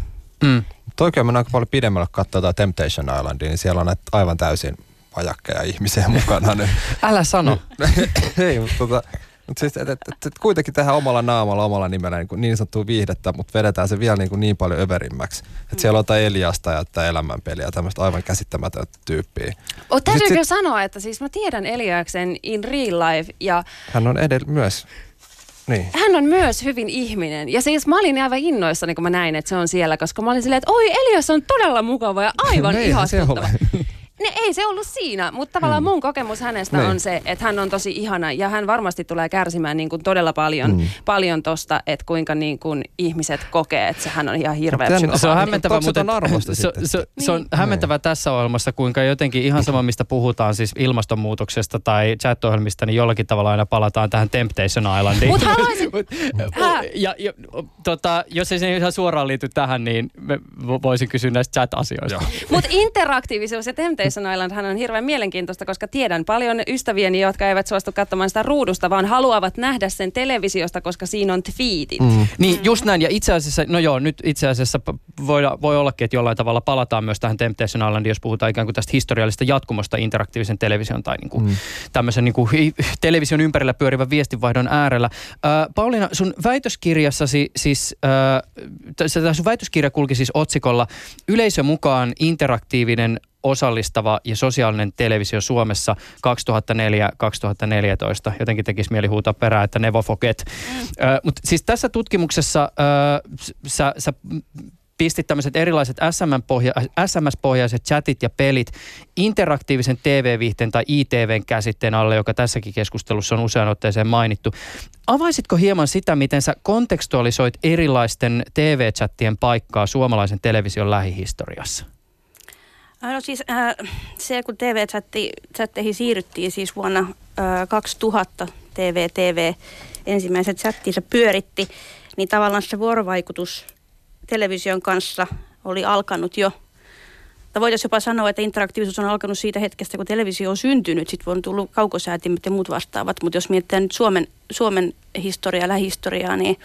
Mm. Toikin on aika paljon pidemmälle katsoa Temptation Islandia, niin siellä on näitä aivan täysin vajakkeja ihmisiä mukana. Älä sano. Ei, mutta tota, mutta siis, et, et, et, et kuitenkin tehdään omalla naamalla, omalla nimellä niin, niin sanottua viihdettä, mutta vedetään se vielä niin, kuin niin paljon överimmäksi. Että siellä on jotain Eliasta ja jotain elämänpeliä, tämmöistä aivan käsittämätöntä tyyppiä. Oh, täytyykö sit, sanoa, että siis mä tiedän Eliaksen in real life ja... Hän on edellä myös niin. Hän on myös hyvin ihminen. Ja siis mä olin aivan innoissani, kun mä näin, että se on siellä, koska mä olin silleen, että oi, Elias on todella mukava ja aivan ihastuttava. ne, ei se ollut siinä, mutta tavallaan Mm. mun kokemus hänestä Niin. on se, että hän on tosi ihana ja hän varmasti tulee kärsimään niin kuin todella paljon, Mm. paljon tosta, että kuinka niin kuin ihmiset kokee, että se hän on ihan hirveä Mutta psykopaatti. Se on Niin, se mutta ton arvosta se, sitten? se, se on Niin. hämmentävää tässä ohjelmassa, kuinka jotenkin ihan sama, mistä puhutaan siis ilmastonmuutoksesta tai chat-ohjelmista, niin jollakin tavalla aina palataan tähän Temptation Islandiin. Mut haluaisin- ja, ja, tota, jos ei se ihan suoraan liity tähän, niin voisin kysyä näistä chat-asioista. Mutta interaktiivisuus ja Temptation Island hän on hirveän mielenkiintoista, koska tiedän paljon ystävieni, jotka eivät suostu katsomaan sitä ruudusta, vaan haluavat nähdä sen televisiosta, koska siinä on tweetit. Mm. Niin, just näin. Ja itse asiassa, no joo, nyt itse asiassa voi, voi ollakin, että jollain tavalla palataan myös tähän Temptation Islandiin, jos puhutaan ikään kuin tästä historiallisesta jatkumosta interaktiivisen television tai niin kuin mm. tämmöisen niin kuin television ympärillä pyörivän viestinvaihdon äärellä. Äh, Pauliina, sun väitöskirjassasi siis, äh, sun väitöskirja kulki siis otsikolla Yleisö mukaan interaktiivinen osallistava ja sosiaalinen televisio Suomessa 2004-2014. Jotenkin tekisi mieli huutaa perään, että never forget. Mm. Mutta siis tässä tutkimuksessa ö, sä, sä pistit tämmöiset erilaiset SMS-pohja, SMS-pohjaiset chatit ja pelit interaktiivisen TV-viihteen tai ITVn käsitteen alle, joka tässäkin keskustelussa on usean otteeseen mainittu. Avaisitko hieman sitä, miten sä kontekstualisoit erilaisten TV-chattien paikkaa suomalaisen television lähihistoriassa? No siis äh, se, kun TV-chatteihin siirryttiin siis vuonna äh, 2000 TV, TV ensimmäiset chattinsa pyöritti, niin tavallaan se vuorovaikutus television kanssa oli alkanut jo. Tai voitaisiin jopa sanoa, että interaktiivisuus on alkanut siitä hetkestä, kun televisio on syntynyt. Sitten on tullut kaukosäätimet ja muut vastaavat. Mutta jos mietitään nyt Suomen, Suomen historiaa, lähihistoriaa, niin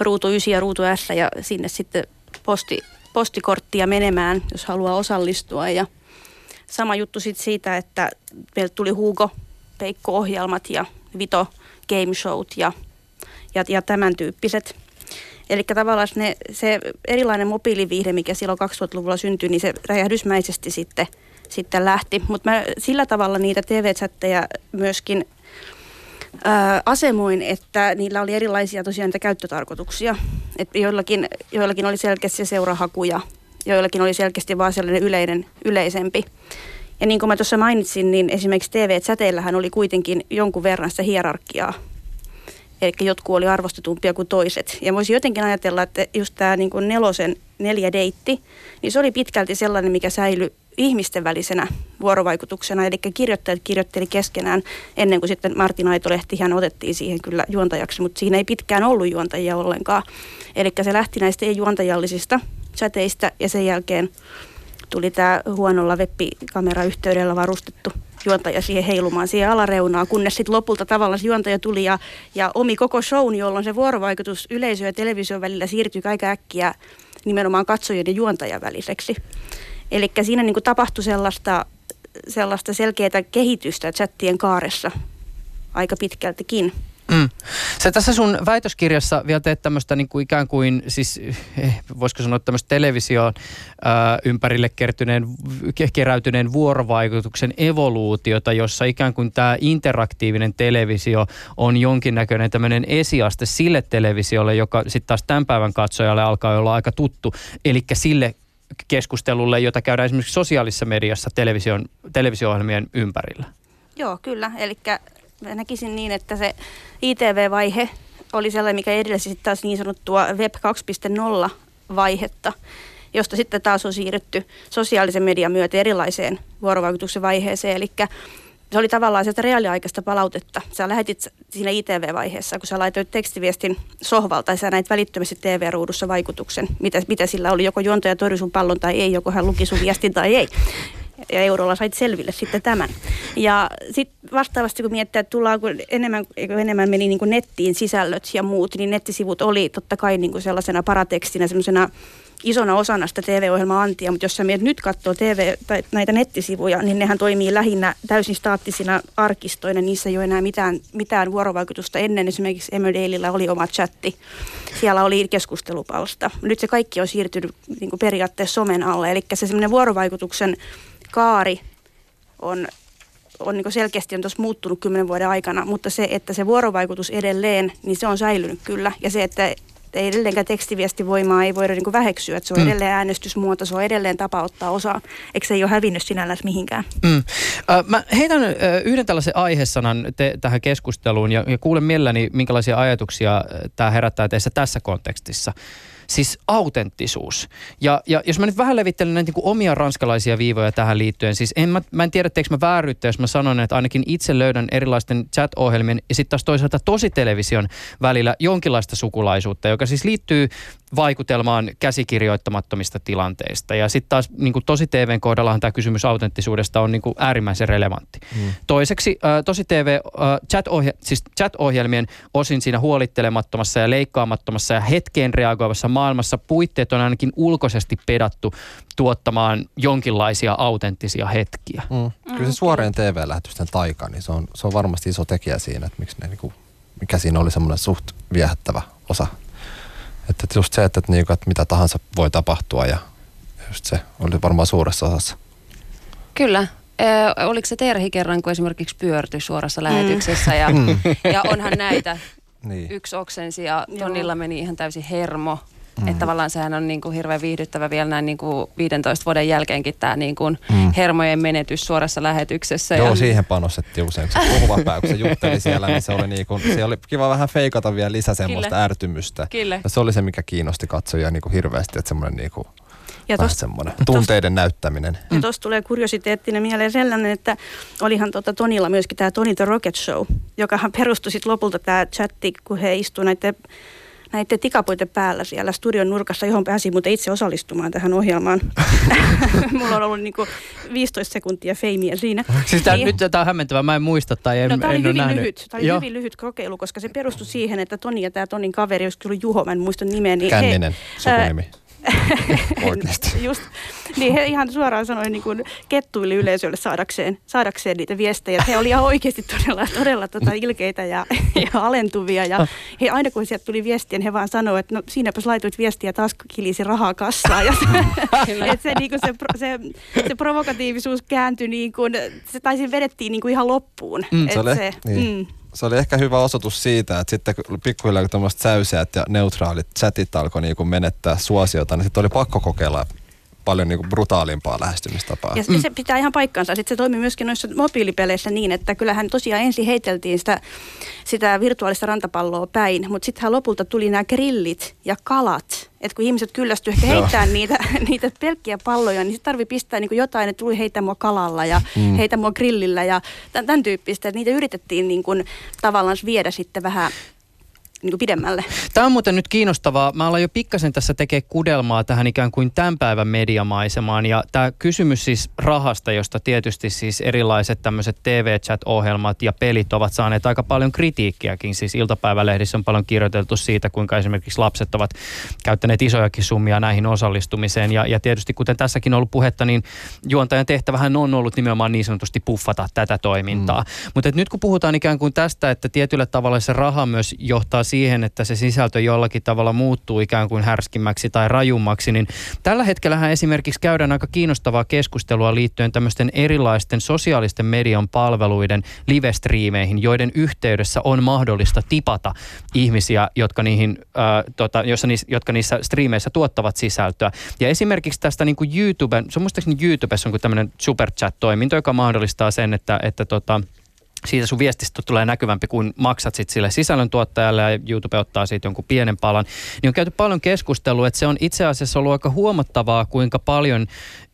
ruutu 9 ja ruutu S ja sinne sitten posti, postikorttia menemään, jos haluaa osallistua. Ja sama juttu sitten siitä, että meiltä tuli Hugo Peikko-ohjelmat ja Vito Game Showt ja, ja, ja tämän tyyppiset. Eli tavallaan ne, se erilainen mobiiliviihde, mikä silloin 2000-luvulla syntyi, niin se räjähdysmäisesti sitten, sitten lähti. Mutta sillä tavalla niitä TV-chatteja myöskin asemoin, että niillä oli erilaisia tosiaan niitä käyttötarkoituksia. Et joillakin, joillakin oli selkeästi se seurahaku ja joillakin oli selkeästi vaan sellainen yleinen, yleisempi. Ja niin kuin mä tuossa mainitsin, niin esimerkiksi TV-säteillähän oli kuitenkin jonkun verran sitä hierarkiaa. Eli jotkut oli arvostetumpia kuin toiset. Ja voisi jotenkin ajatella, että just tämä niin nelosen neljä deitti, niin se oli pitkälti sellainen, mikä säilyi ihmisten välisenä vuorovaikutuksena. Eli kirjoittajat kirjoitteli keskenään ennen kuin sitten Martin Aitolehti hän otettiin siihen kyllä juontajaksi, mutta siinä ei pitkään ollut juontajia ollenkaan. Eli se lähti näistä ei-juontajallisista chateista ja sen jälkeen tuli tämä huonolla webikamerayhteydellä varustettu juontaja siihen heilumaan siihen alareunaan, kunnes sitten lopulta tavallaan juontaja tuli ja, ja omi koko shown, jolloin se vuorovaikutus yleisö- ja television välillä siirtyi aika äkkiä nimenomaan katsojien ja juontajan väliseksi. Eli siinä niin kuin tapahtui sellaista, sellaista selkeää kehitystä chattien kaaressa aika pitkältikin. Mm. Sä tässä sun väitöskirjassa vielä teet tämmöistä niin kuin ikään kuin, siis eh, voisiko sanoa tämmöistä televisioon ää, ympärille kertyneen, ke- keräytyneen vuorovaikutuksen evoluutiota, jossa ikään kuin tämä interaktiivinen televisio on jonkinnäköinen tämmöinen esiaste sille televisiolle, joka sitten taas tämän päivän katsojalle alkaa olla aika tuttu, eli sille keskustelulle, jota käydään esimerkiksi sosiaalisessa mediassa television, televisio-ohjelmien ympärillä. Joo, kyllä. Eli näkisin niin, että se ITV-vaihe oli sellainen, mikä edelsi sitten taas niin sanottua Web 2.0 vaihetta, josta sitten taas on siirrytty sosiaalisen median myötä erilaiseen vuorovaikutuksen vaiheeseen. Eli se oli tavallaan sieltä reaaliaikaista palautetta. Sä lähetit siinä ITV-vaiheessa, kun sä laitoit tekstiviestin sohvalta ja sä näit välittömästi TV-ruudussa vaikutuksen, mitä, mitä sillä oli. Joko juontaja torjui sun pallon tai ei, joko hän luki sun viestin tai ei ja eurolla sait selville sitten tämän. Ja sitten vastaavasti kun miettii, että tullaan kun enemmän, kun enemmän meni niin kuin nettiin sisällöt ja muut, niin nettisivut oli totta kai niin kuin sellaisena paratekstinä, semmoisena isona osana sitä TV-ohjelmaa-antia, mutta jos sä mietit nyt katsoo TV tai näitä nettisivuja, niin nehän toimii lähinnä täysin staattisina arkistoina, niissä ei ole enää mitään, mitään vuorovaikutusta. Ennen esimerkiksi Emmerdaleillä oli oma chatti, siellä oli keskustelupalsta. Nyt se kaikki on siirtynyt niin kuin periaatteessa somen alle, eli se semmoinen vuorovaikutuksen kaari on, on niin selkeästi on tuossa muuttunut kymmenen vuoden aikana, mutta se, että se vuorovaikutus edelleen, niin se on säilynyt kyllä. Ja se, että Ei edelleenkään tekstiviestivoimaa ei voida niin kuin väheksyä, että se on mm. edelleen äänestysmuoto, se on edelleen tapa ottaa osaa, eikö se ei ole hävinnyt sinällään mihinkään. Mm. Äh, mä heitän äh, yhden tällaisen aihesanan te, tähän keskusteluun ja, ja kuulen mielelläni, minkälaisia ajatuksia tämä herättää teissä tässä kontekstissa siis autenttisuus. Ja, ja jos mä nyt vähän levittelen näitä niin omia ranskalaisia viivoja tähän liittyen, siis en mä, mä en tiedä, teekö mä vääryyttä, jos mä sanon, että ainakin itse löydän erilaisten chat-ohjelmien ja sitten taas toisaalta tositelevision välillä jonkinlaista sukulaisuutta, joka siis liittyy vaikutelmaan käsikirjoittamattomista tilanteista. Ja sitten taas niin kuin tosi TVn kohdallahan tämä kysymys autenttisuudesta on niin kuin äärimmäisen relevantti. Mm. Toiseksi tosi TV chat-ohje- siis chat-ohjelmien osin siinä huolittelemattomassa ja leikkaamattomassa ja hetkeen reagoivassa maailmassa puitteet on ainakin ulkoisesti pedattu tuottamaan jonkinlaisia autenttisia hetkiä. Mm. Kyllä se suorien TV-lähetysten taika, niin se on, se on varmasti iso tekijä siinä, että miksi ne, niin kuin, mikä siinä oli semmoinen suht viehättävä osa että just se, että, että, niinku, että mitä tahansa voi tapahtua ja just se oli varmaan suuressa osassa. Kyllä. Ö, oliko se Terhi kerran, kun esimerkiksi pyörtyi suorassa mm. lähetyksessä ja, mm. ja onhan näitä. Niin. Yksi oksensi ja Tonilla meni ihan täysin hermo. Mm. Että tavallaan sehän on niin kuin hirveän viihdyttävä vielä näin niin kuin 15 vuoden jälkeenkin tämä niin kuin mm. hermojen menetys suorassa lähetyksessä. Joo, ja... siihen panostettiin usein. Se puhuva pää, kun se jutteli siellä, niin se oli, niin kuin, se oli kiva vähän feikata vielä lisää semmoista Kille. ärtymystä. Kille. Ja se oli se, mikä kiinnosti katsojia niin kuin hirveästi, että semmoinen niin kuin, ja tosta, semmoinen tunteiden tosta, näyttäminen. Ja tuossa tulee kuriositeettina mieleen sellainen, että olihan tota Tonilla myöskin tämä Toni the Rocket Show, jokahan perustui sitten lopulta tämä chatti, kun he istuivat näiden näiden tikapuiden päällä siellä studion nurkassa, johon pääsin muuten itse osallistumaan tähän ohjelmaan. Mulla on ollut niin kuin 15 sekuntia feimiä siinä. Siis tämä, niin, nyt tämä on hämmentävää, mä en muista tai en, no, tämä oli en hyvin nähnyt. lyhyt. Tämä oli Joo. hyvin lyhyt kokeilu, koska se perustui siihen, että Toni ja tämä Tonin kaveri, jos kyllä Juho, mä en muista nimeä. Niin Känninen, he, sukunimi. Oikeasti. Just, niin he ihan suoraan sanoi niin kuin kettuille yleisölle saadakseen, saadakseen niitä viestejä. He olivat oikeasti todella, todella tota ilkeitä ja, ja alentuvia. Ja he aina kun sieltä tuli viestiä, niin he vaan sanoivat, että no siinäpäs laitoit viestiä ja taas kilisi rahaa kassaan. Ja, että se, niin kuin se, se, se, provokatiivisuus kääntyi, niin kuin, se taisin vedettiin niin kuin ihan loppuun. Mm, se, se, niin. mm se oli ehkä hyvä osoitus siitä, että sitten kun pikkuhiljaa tuommoiset säyseät ja neutraalit chatit alkoi niin menettää suosiota, niin sitten oli pakko kokeilla paljon niin kuin brutaalimpaa lähestymistapaa. Ja se pitää ihan paikkansa. Sitten se toimii myöskin noissa mobiilipeleissä niin, että kyllähän tosiaan ensin heiteltiin sitä, sitä virtuaalista rantapalloa päin, mutta sittenhän lopulta tuli nämä grillit ja kalat. Että kun ihmiset kyllästyivät ehkä heittää niitä, niitä pelkkiä palloja, niin sitten tarvii pistää niin jotain, että tuli heitä mua kalalla ja mm. heitä mua grillillä ja tämän, tämän tyyppistä. Että niitä yritettiin niin kuin, tavallaan viedä sitten vähän niin kuin pidemmälle. Tämä on muuten nyt kiinnostavaa. Mä alan jo pikkasen tässä tekee kudelmaa tähän ikään kuin tämän päivän mediamaisemaan. Ja tämä kysymys siis rahasta, josta tietysti siis erilaiset tämmöiset TV-chat-ohjelmat ja pelit ovat saaneet aika paljon kritiikkiäkin. Siis iltapäivälehdissä on paljon kirjoiteltu siitä, kuinka esimerkiksi lapset ovat käyttäneet isojakin summia näihin osallistumiseen. Ja, ja tietysti kuten tässäkin on ollut puhetta, niin juontajan tehtävähän on ollut nimenomaan niin sanotusti puffata tätä toimintaa. Mm. Mutta nyt kun puhutaan ikään kuin tästä, että tietyllä tavalla se raha myös johtaa siihen, että se sisältö jollakin tavalla muuttuu ikään kuin härskimmäksi tai rajummaksi, niin tällä hetkellähän esimerkiksi käydään aika kiinnostavaa keskustelua liittyen tämmöisten erilaisten sosiaalisten median palveluiden live-striimeihin, joiden yhteydessä on mahdollista tipata ihmisiä, jotka, niihin, äh, tota, jossa niissä, jotka niissä striimeissä tuottavat sisältöä. Ja esimerkiksi tästä niin kuin YouTuben, se on muistaakseni YouTubessa on tämmöinen superchat-toiminto, joka mahdollistaa sen, että, että tota, siitä sun viestistä tulee näkyvämpi, kun maksat sit sille sisällöntuottajalle ja YouTube ottaa siitä jonkun pienen palan, niin on käyty paljon keskustelua, että se on itse asiassa ollut aika huomattavaa, kuinka paljon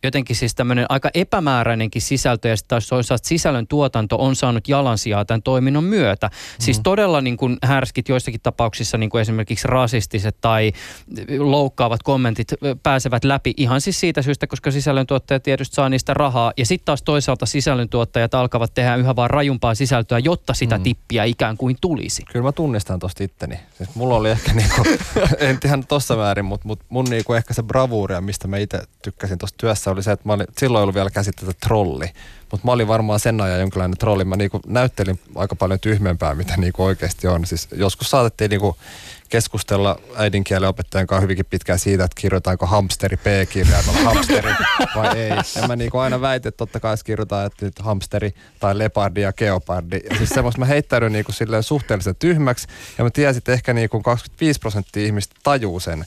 jotenkin siis tämmöinen aika epämääräinenkin sisältö ja sitten taas toisaalta sisällön tuotanto on saanut jalansijaa tämän toiminnon myötä. Mm-hmm. Siis todella niin kuin härskit joissakin tapauksissa niin kuin esimerkiksi rasistiset tai loukkaavat kommentit pääsevät läpi ihan siis siitä syystä, koska sisällöntuottajat tietysti saa niistä rahaa ja sitten taas toisaalta sisällöntuottajat alkavat tehdä yhä vaan rajumpaa sisältöä, jotta sitä mm. tippiä ikään kuin tulisi. Kyllä mä tunnistan tosta itteni. Siis mulla oli ehkä niinku, en ihan tossa määrin, mutta mut mun niinku ehkä se bravuuria, mistä mä itse tykkäsin tuosta työssä oli se, että mä olin, silloin ollut vielä käsitettä trolli. Mutta mä olin varmaan sen ajan jonkinlainen trolli. Mä niinku näyttelin aika paljon tyhmempää, mitä niinku oikeasti on. Siis joskus saatettiin niinku keskustella äidinkielen opettajan kanssa hyvinkin pitkään siitä, että kirjoitaanko hamsteri P-kirjaimella hamsteri vai ei. Ja mä niin aina väitin, että totta kai kirjoitetaan, että nyt hamsteri tai leopardi ja geopardi. Ja siis semmoista mä heittäydyn niin silleen suhteellisen tyhmäksi ja mä tiesin, että ehkä niin 25 prosenttia ihmistä tajuu sen.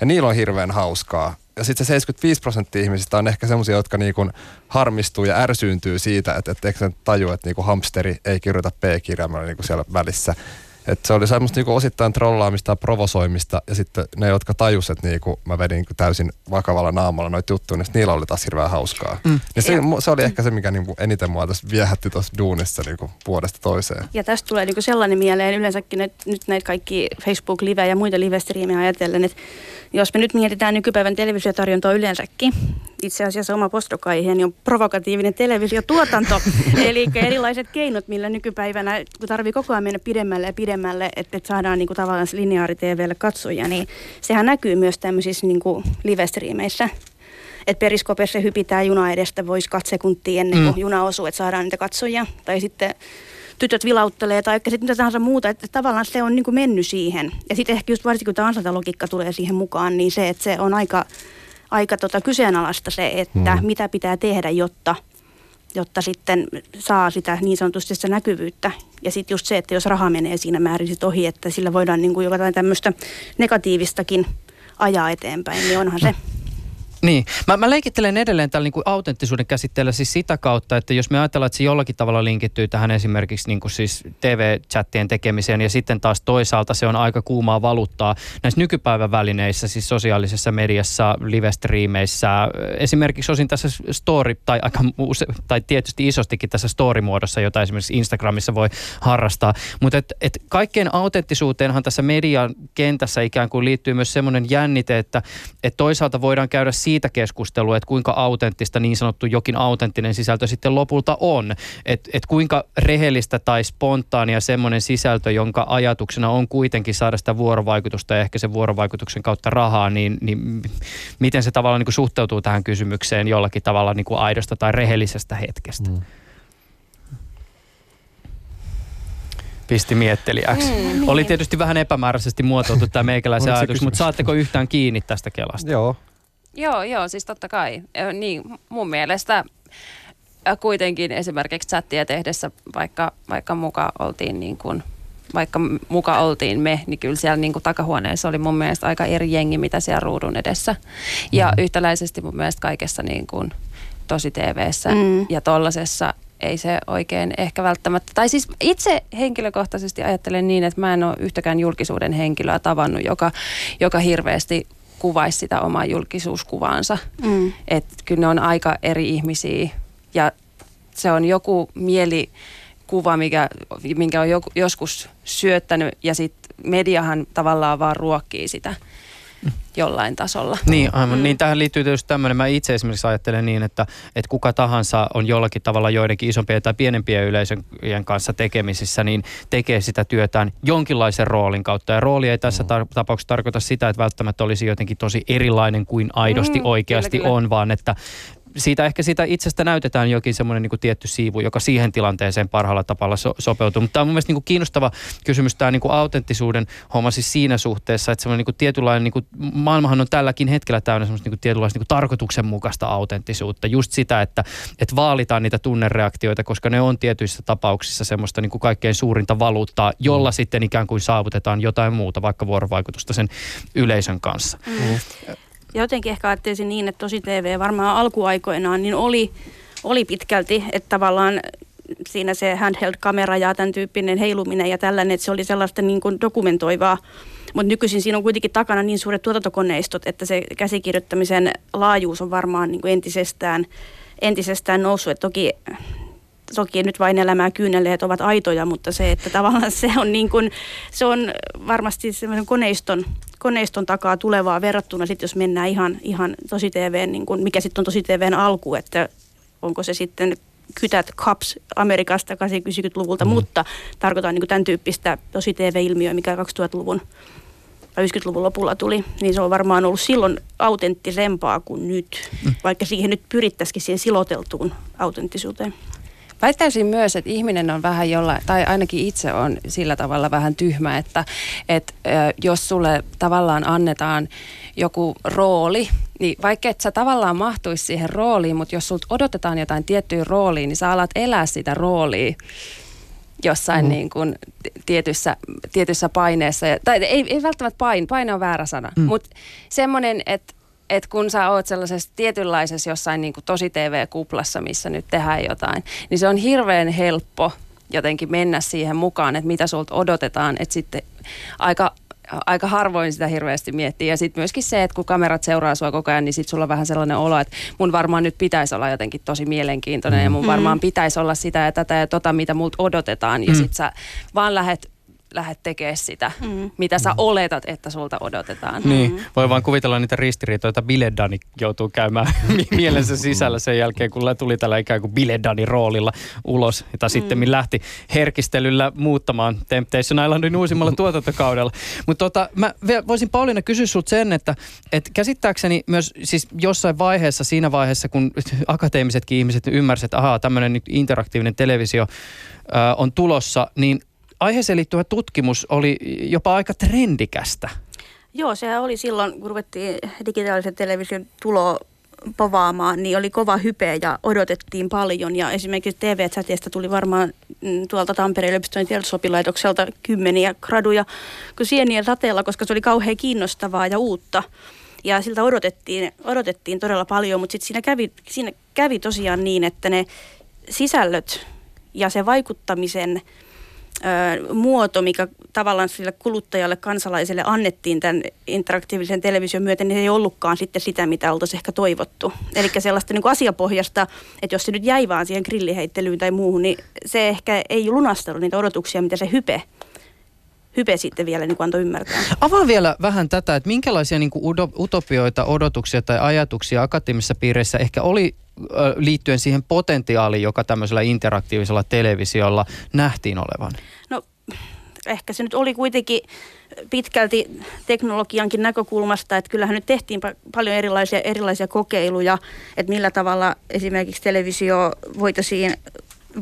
Ja niillä on hirveän hauskaa. Ja sitten se 75 prosenttia ihmisistä on ehkä semmoisia, jotka niinku harmistuu ja ärsyyntyy siitä, että, että eikö tajua, että niinku hamsteri ei kirjoita P-kirjaimella niinku siellä välissä. Et se oli semmoista niinku osittain trollaamista ja provosoimista ja sitten ne, jotka tajus, että niinku mä vedin niinku täysin vakavalla naamalla noita juttuja, niin niillä oli taas hirveän hauskaa. Mm. Niin se, se, oli ehkä se, mikä niinku eniten mua tässä viehätti tuossa duunissa niinku vuodesta toiseen. Ja tästä tulee niinku sellainen mieleen yleensäkin, että nyt näitä kaikki Facebook-live ja muita live-striimejä ajatellen, että jos me nyt mietitään nykypäivän televisiotarjontaa yleensäkin, itse asiassa oma postokaiheeni on provokatiivinen televisiotuotanto, eli erilaiset keinot, millä nykypäivänä, kun tarvii koko ajan mennä pidemmälle ja pidemmälle, että, että saadaan niin kuin tavallaan lineaari-TVlle katsoja, niin sehän näkyy myös tämmöisissä niin kuin live-striimeissä. Että periskopessa hypitään juna edestä, voisi kaksi sekuntia ennen kuin mm. juna osuu, että saadaan niitä katsojia. Tai sitten tytöt vilauttelee tai sitten mitä tahansa muuta, että tavallaan se on niin kuin mennyt siihen. Ja sitten ehkä just varsinkin kun tämä ansatalogiikka tulee siihen mukaan, niin se, että se on aika, aika tota kyseenalaista se, että mm. mitä pitää tehdä, jotta, jotta sitten saa sitä niin sanotusti sitä näkyvyyttä. Ja sitten just se, että jos raha menee siinä määrin sit ohi, että sillä voidaan niin kuin jotain tämmöistä negatiivistakin ajaa eteenpäin, niin onhan se niin, mä, mä leikittelen edelleen tällä niin kuin autenttisuuden käsitteellä siis sitä kautta, että jos me ajatellaan, että se jollakin tavalla linkittyy tähän esimerkiksi niin kuin siis TV-chattien tekemiseen ja sitten taas toisaalta se on aika kuumaa valuuttaa näissä nykypäivän välineissä, siis sosiaalisessa mediassa, live-striimeissä, esimerkiksi osin tässä story, tai, aika use, tai tietysti isostikin tässä story-muodossa, jota esimerkiksi Instagramissa voi harrastaa, mutta et, et kaikkeen autenttisuuteenhan tässä median kentässä ikään kuin liittyy myös semmoinen jännite, että et toisaalta voidaan käydä siitä keskustelua, että kuinka autenttista niin sanottu jokin autenttinen sisältö sitten lopulta on. Että et kuinka rehellistä tai spontaania semmoinen sisältö, jonka ajatuksena on kuitenkin saada sitä vuorovaikutusta ja ehkä sen vuorovaikutuksen kautta rahaa, niin, niin miten se tavallaan niin kuin suhteutuu tähän kysymykseen jollakin tavalla niin kuin aidosta tai rehellisestä hetkestä. Mm. pisti miettelijäksi. Mm, Oli niin. tietysti vähän epämääräisesti muotoiltu tämä meikäläisen ajatus, mutta saatteko yhtään kiinni tästä Kelasta? Joo, Joo, joo, siis totta kai. Niin, mun mielestä kuitenkin esimerkiksi chattia tehdessä, vaikka, vaikka muka oltiin niin kuin, vaikka muka oltiin me, niin kyllä siellä niin kuin takahuoneessa oli mun mielestä aika eri jengi, mitä siellä ruudun edessä. Ja mm. yhtäläisesti mun mielestä kaikessa niin kuin tosi TVssä mm. ja tollasessa ei se oikein ehkä välttämättä, tai siis itse henkilökohtaisesti ajattelen niin, että mä en ole yhtäkään julkisuuden henkilöä tavannut, joka, joka hirveästi kuvaisi sitä omaa julkisuuskuvaansa. Mm. Että kyllä ne on aika eri ihmisiä ja se on joku mielikuva, mikä, minkä on joku, joskus syöttänyt ja sitten mediahan tavallaan vaan ruokkii sitä jollain tasolla. Niin, aivan. Mm. Niin tähän liittyy tietysti tämmöinen, mä itse esimerkiksi ajattelen niin, että, että kuka tahansa on jollakin tavalla joidenkin isompien tai pienempien yleisöjen kanssa tekemisissä, niin tekee sitä työtään jonkinlaisen roolin kautta. Ja rooli ei tässä tar- tapauksessa tarkoita sitä, että välttämättä olisi jotenkin tosi erilainen kuin aidosti mm, oikeasti kyllä, kyllä. on, vaan että siitä ehkä siitä itsestä näytetään jokin semmoinen niin tietty siivu, joka siihen tilanteeseen parhaalla tavalla so, sopeutuu. Mutta tämä on mun mielestä niin kuin kiinnostava kysymys, tämä niin kuin autenttisuuden homma siis siinä suhteessa, että semmoinen niin kuin tietynlainen, niin kuin, maailmahan on tälläkin hetkellä täynnä semmoista niin kuin tietynlaista niin kuin tarkoituksenmukaista autenttisuutta. Just sitä, että, että vaalitaan niitä tunnereaktioita, koska ne on tietyissä tapauksissa semmoista niin kuin kaikkein suurinta valuuttaa, jolla mm. sitten ikään kuin saavutetaan jotain muuta, vaikka vuorovaikutusta sen yleisön kanssa. Mm. Ja jotenkin ehkä ajattelisin niin, että tosi TV varmaan alkuaikoinaan niin oli, oli pitkälti, että tavallaan siinä se handheld-kamera ja tämän tyyppinen heiluminen ja tällainen, että se oli sellaista niin kuin dokumentoivaa. Mutta nykyisin siinä on kuitenkin takana niin suuret tuotantokoneistot, että se käsikirjoittamisen laajuus on varmaan niin kuin entisestään, entisestään noussut. Et toki toki nyt vain elämää kyyneleet ovat aitoja, mutta se, että tavallaan se on, niin kuin, se on varmasti semmoisen koneiston, koneiston takaa tulevaa verrattuna sitten, jos mennään ihan, ihan tosi TVn, niin kuin, mikä sitten on tosi TVn alku, että onko se sitten kytät Cups Amerikasta 80-luvulta, mm. mutta tarkoitan niin tämän tyyppistä tosi TV-ilmiöä, mikä 2000-luvun 50-luvun lopulla tuli, niin se on varmaan ollut silloin autenttisempaa kuin nyt, mm. vaikka siihen nyt pyrittäisikin siihen siloteltuun autenttisuuteen. Väittäisin myös, että ihminen on vähän jollain, tai ainakin itse on sillä tavalla vähän tyhmä, että, että jos sulle tavallaan annetaan joku rooli, niin vaikka et sä tavallaan mahtuisi siihen rooliin, mutta jos sulta odotetaan jotain tiettyä rooliin, niin sä alat elää sitä roolia jossain mm. niin kuin tietyssä, tietyssä paineessa. Tai ei, ei välttämättä paine, paine on väärä sana, mm. mutta semmoinen, että et kun sä oot sellaisessa tietynlaisessa jossain niin kuin tosi TV-kuplassa, missä nyt tehdään jotain, niin se on hirveän helppo jotenkin mennä siihen mukaan, että mitä sulta odotetaan, että sitten aika aika harvoin sitä hirveästi miettii. Ja sitten myöskin se, että kun kamerat seuraa sua koko ajan, niin sitten sulla on vähän sellainen olo, että mun varmaan nyt pitäisi olla jotenkin tosi mielenkiintoinen mm. ja mun varmaan mm. pitäisi olla sitä ja tätä ja tota, mitä multa odotetaan. Ja mm. sitten sä vaan lähet lähde tekemään sitä, mm. mitä sä oletat, että sulta odotetaan. Niin, mm. voi vaan kuvitella niitä ristiriitoja, joita Biledani joutuu käymään mielensä sisällä sen jälkeen, kun tuli tällä ikään kuin Biledani roolilla ulos, jota mm. sitten lähti herkistelyllä muuttamaan Temptation Islandin uusimmalla tuotantokaudella. Mutta tota, mä voisin Pauliina kysyä sulta sen, että et käsittääkseni myös siis jossain vaiheessa, siinä vaiheessa, kun akateemisetkin ihmiset ymmärsivät, että ahaa, tämmöinen interaktiivinen televisio on tulossa, niin aiheeseen liittyvä tutkimus oli jopa aika trendikästä. Joo, sehän oli silloin, kun ruvettiin digitaalisen television tulo povaamaan, niin oli kova hype ja odotettiin paljon. Ja esimerkiksi TV-chatista tuli varmaan mm, tuolta Tampereen yliopiston tiedotusoppilaitokselta kymmeniä graduja kun sieniä sateella, koska se oli kauhean kiinnostavaa ja uutta. Ja siltä odotettiin, odotettiin todella paljon, mutta sitten siinä kävi, siinä kävi tosiaan niin, että ne sisällöt ja se vaikuttamisen muoto, mikä tavallaan sille kuluttajalle, kansalaiselle annettiin tämän interaktiivisen television myötä, niin se ei ollutkaan sitten sitä, mitä oltaisiin ehkä toivottu. Eli sellaista niin kuin asiapohjasta, että jos se nyt jäi vaan siihen grilliheittelyyn tai muuhun, niin se ehkä ei lunastanut niitä odotuksia, mitä se hype hype sitten vielä niin kuin antoi ymmärtää. Avaa vielä vähän tätä, että minkälaisia niin kuin utopioita, odotuksia tai ajatuksia akateemisissa piireissä ehkä oli liittyen siihen potentiaaliin, joka tämmöisellä interaktiivisella televisiolla nähtiin olevan? No ehkä se nyt oli kuitenkin pitkälti teknologiankin näkökulmasta, että kyllähän nyt tehtiin paljon erilaisia, erilaisia kokeiluja, että millä tavalla esimerkiksi televisio voitaisiin,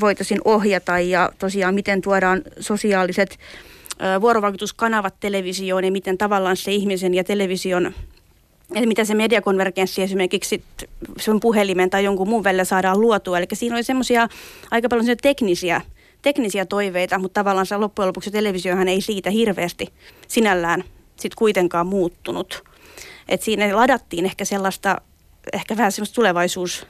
voitaisiin ohjata ja tosiaan miten tuodaan sosiaaliset vuorovaikutuskanavat televisioon ja miten tavallaan se ihmisen ja television Eli mitä se mediakonvergenssi esimerkiksi sun puhelimen tai jonkun muun välillä saadaan luotua. Eli siinä oli semmoisia aika paljon teknisiä, teknisiä toiveita, mutta tavallaan se loppujen lopuksi televisiohan ei siitä hirveästi sinällään sit kuitenkaan muuttunut. Et siinä ladattiin ehkä sellaista, ehkä vähän semmoista tulevaisuus,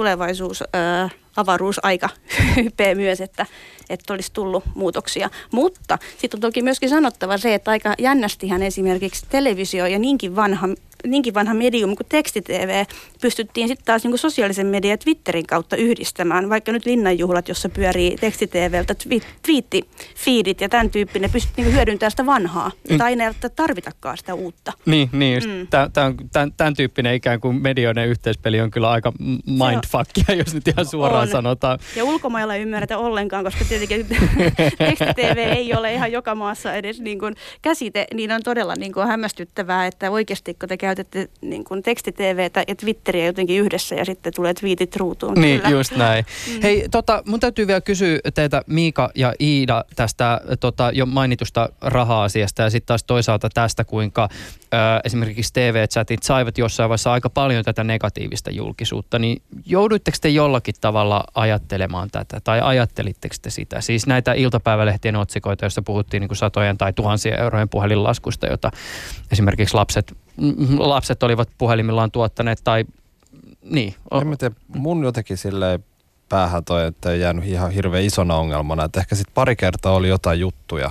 tulevaisuus ää, avaruusaika hypeä myös, että, että olisi tullut muutoksia. Mutta sitten on toki myöskin sanottava se, että aika jännästihän esimerkiksi televisio ja niinkin vanha niinkin vanha medium kuin tekstitv pystyttiin sitten taas niin kuin sosiaalisen median Twitterin kautta yhdistämään. Vaikka nyt linnanjuhlat, jossa pyörii tekstitveltä twiitti, feedit ja tämän tyyppinen, pystyttiin niin hyödyntämään sitä vanhaa. Mm. Tai ei tarvitakaan sitä uutta. Niin, niin. Mm. Tämän, tämän, tämän tyyppinen ikään kuin medioiden yhteispeli on kyllä aika mindfuckia, jos nyt ihan suoraan on. sanotaan. Ja ulkomailla ei ymmärretä ollenkaan, koska tietenkin tekstitv ei ole ihan joka maassa edes niin kuin käsite, niin on todella niin kuin hämmästyttävää, että oikeasti kun te käytätte niin kuin tekstitvtä ja Twitteriä jotenkin yhdessä ja sitten tulee twiitit ruutuun. Niin, kyllä. just näin. Mm. Hei, tota, mun täytyy vielä kysyä teitä Miika ja Iida tästä tota, jo mainitusta raha-asiasta ja sitten taas toisaalta tästä, kuinka ö, esimerkiksi TV-chatit saivat jossain vaiheessa aika paljon tätä negatiivista julkisuutta, niin jouduitteko te jollakin tavalla ajattelemaan tätä tai ajattelitteko te sitä? Siis näitä iltapäivälehtien otsikoita, joissa puhuttiin niin kuin satojen tai tuhansien eurojen puhelinlaskusta, jota esimerkiksi lapset lapset olivat puhelimillaan tuottaneet tai niin. En mä tiedä, mun jotenkin silleen päähän toi, että ei jäänyt ihan hirveän isona ongelmana. Että ehkä sitten pari kertaa oli jotain juttuja,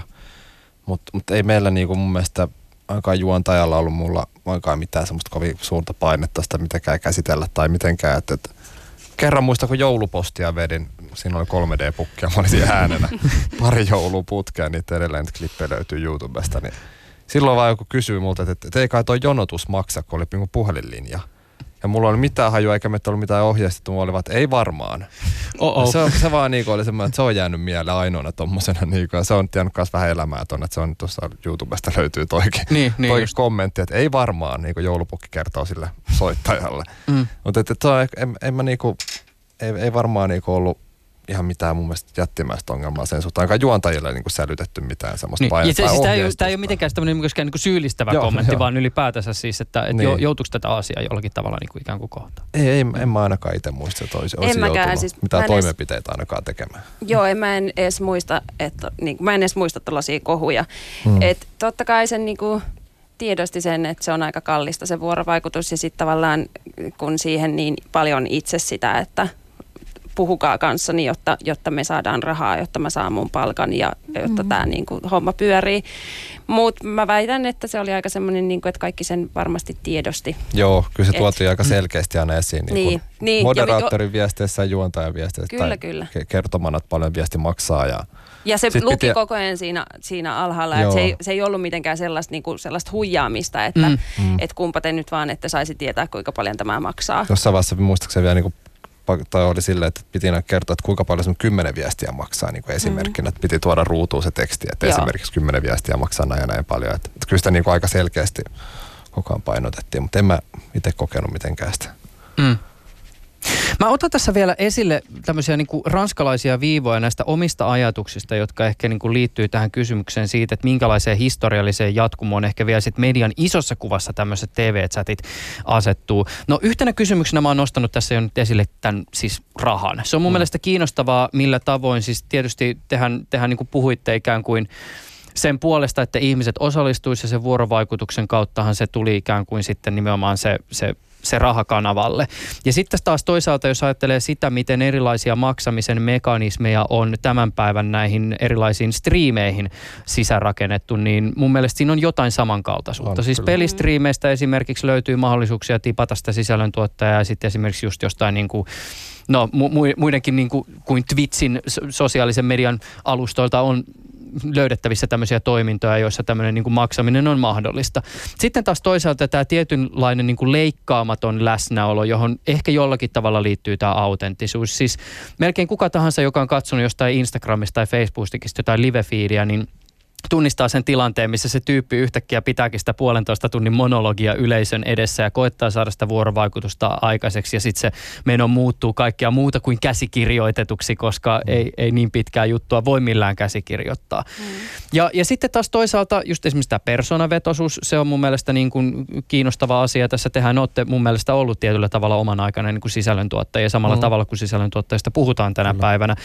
mutta mut ei meillä niinku mun mielestä ainakaan juontajalla ollut mulla ainakaan mitään semmoista kovin suurta painetta sitä mitenkään käsitellä tai mitenkään. Että, että kerran muista, kun joulupostia vedin, siinä oli 3D-pukkia, mä olin äänenä pari jouluputkea, niitä edelleen klippejä löytyy YouTubesta, niin silloin vaan joku kysyi multa, että, että ei kai toi jonotus maksa, kun oli niinku puhelinlinja. Ja mulla oli mitään hajua, eikä meitä ollut mitään ohjeistettu. Mulla oli että ei varmaan. Se, se vaan niinku oli semmoinen, että se on jäänyt mieleen ainoana tommosena. Niinku, ja se on tiennyt myös vähän elämää tonne, että se on tuossa YouTubesta löytyy toikin, niin, niin toikin kommentti, että ei varmaan, niinku joulupukki kertoo sille soittajalle. Mm. Mutta että, että, että en, en mä niinku, ei, ei varmaan niinku ollut ihan mitään mun mielestä jättimäistä ongelmaa sen suhteen. Ainakaan juontajille niin kuin sälytetty mitään semmoista Niin, painetta. ja se, siis tämä, ei, ole- tämä ei ole mitenkään tämmöinen myöskään niin kuin syyllistävä Joo, kommentti, joo. vaan ylipäätänsä siis, että, että Niin. joutuuko tätä asiaa jollakin tavalla niin kuin ikään kuin kohtaan. Ei, ei, en mä ainakaan itse muista, että olisi, olisi mäkään, joutunut siis mitään mä en edes- toimenpiteitä ainakaan tekemään. Joo, en mä en edes muista, että niin, mä en edes muista tällaisia kohuja. Mm. Mm. Et totta kai sen niin kuin, tiedosti sen, että se on aika kallista se vuorovaikutus ja sitten tavallaan kun siihen niin paljon itse sitä, että puhukaa kanssani, jotta, jotta me saadaan rahaa, jotta mä saan mun palkan ja jotta tämä niin kuin, homma pyörii. Mutta mä väitän, että se oli aika semmoinen, niin kuin, että kaikki sen varmasti tiedosti. Joo, kyllä se Et- tuotiin aika selkeästi aina esiin. Niin, Niin, kuin niin, ja moderaattorin viesteissä ja juontajan viesteissä. Kyllä, tai kyllä. ke- Kertomana, että paljon viesti maksaa. Ja, Ja se Sit luki piti- koko ajan siinä, siinä alhaalla, että se ei, se ei ollut mitenkään sellaista, niin kuin, sellaista huijaamista, että Mm, mm, et kumpa te nyt vaan, että saisi tietää, kuinka paljon tämä maksaa. jossain vaiheessa muistaakseni vielä niin kuin, tai oli silleen, että piti aina kertoa, että kuinka paljon sun kymmenen viestiä maksaa niin kuin esimerkkinä. Että piti tuoda ruutuun se teksti, että Joo. esimerkiksi kymmenen viestiä maksaa näin ja näin paljon. Että, että kyllä sitä niin kuin aika selkeästi koko ajan painotettiin, mutta en mä itse kokenut mitenkään sitä. Mm. Mä otan tässä vielä esille tämmöisiä niin kuin ranskalaisia viivoja näistä omista ajatuksista, jotka ehkä niin kuin liittyy tähän kysymykseen siitä, että minkälaiseen historialliseen jatkumoon ehkä vielä sit median isossa kuvassa tämmöiset TV-chatit asettuu. No yhtenä kysymyksenä mä oon nostanut tässä jo nyt esille tämän siis rahan. Se on mun mm. mielestä kiinnostavaa, millä tavoin siis tietysti tehän, tehän niin kuin puhuitte ikään kuin sen puolesta, että ihmiset osallistuisivat ja sen vuorovaikutuksen kauttahan se tuli ikään kuin sitten nimenomaan se, se se rahakanavalle. Ja sitten taas toisaalta, jos ajattelee sitä, miten erilaisia maksamisen mekanismeja on tämän päivän näihin erilaisiin striimeihin sisärakennettu, niin mun mielestä siinä on jotain samankaltaisuutta. On, siis kyllä. pelistriimeistä esimerkiksi löytyy mahdollisuuksia tipata sitä sisällöntuottajaa ja sitten esimerkiksi just jostain niin kuin No mu- mu- muidenkin niin kuin, kuin Twitchin so- sosiaalisen median alustoilta on löydettävissä tämmöisiä toimintoja, joissa tämmöinen niin kuin maksaminen on mahdollista. Sitten taas toisaalta tämä tietynlainen niin kuin leikkaamaton läsnäolo, johon ehkä jollakin tavalla liittyy tämä autenttisuus. Siis melkein kuka tahansa, joka on katsonut jostain Instagramista tai Facebookista jotain live-feediä, niin tunnistaa sen tilanteen, missä se tyyppi yhtäkkiä pitääkin sitä puolentoista tunnin monologia yleisön edessä ja koettaa saada sitä vuorovaikutusta aikaiseksi ja sitten se meno muuttuu kaikkea muuta kuin käsikirjoitetuksi, koska mm. ei, ei niin pitkää juttua voi millään käsikirjoittaa. Mm. Ja, ja sitten taas toisaalta just esimerkiksi tämä persoonavetoisuus, se on mun mielestä niin kuin kiinnostava asia. Tässä tehän olette mun mielestä ollut tietyllä tavalla oman aikana niin kuin sisällöntuottajia samalla mm. tavalla kuin sisällöntuottajista puhutaan tänä Kyllä. päivänä.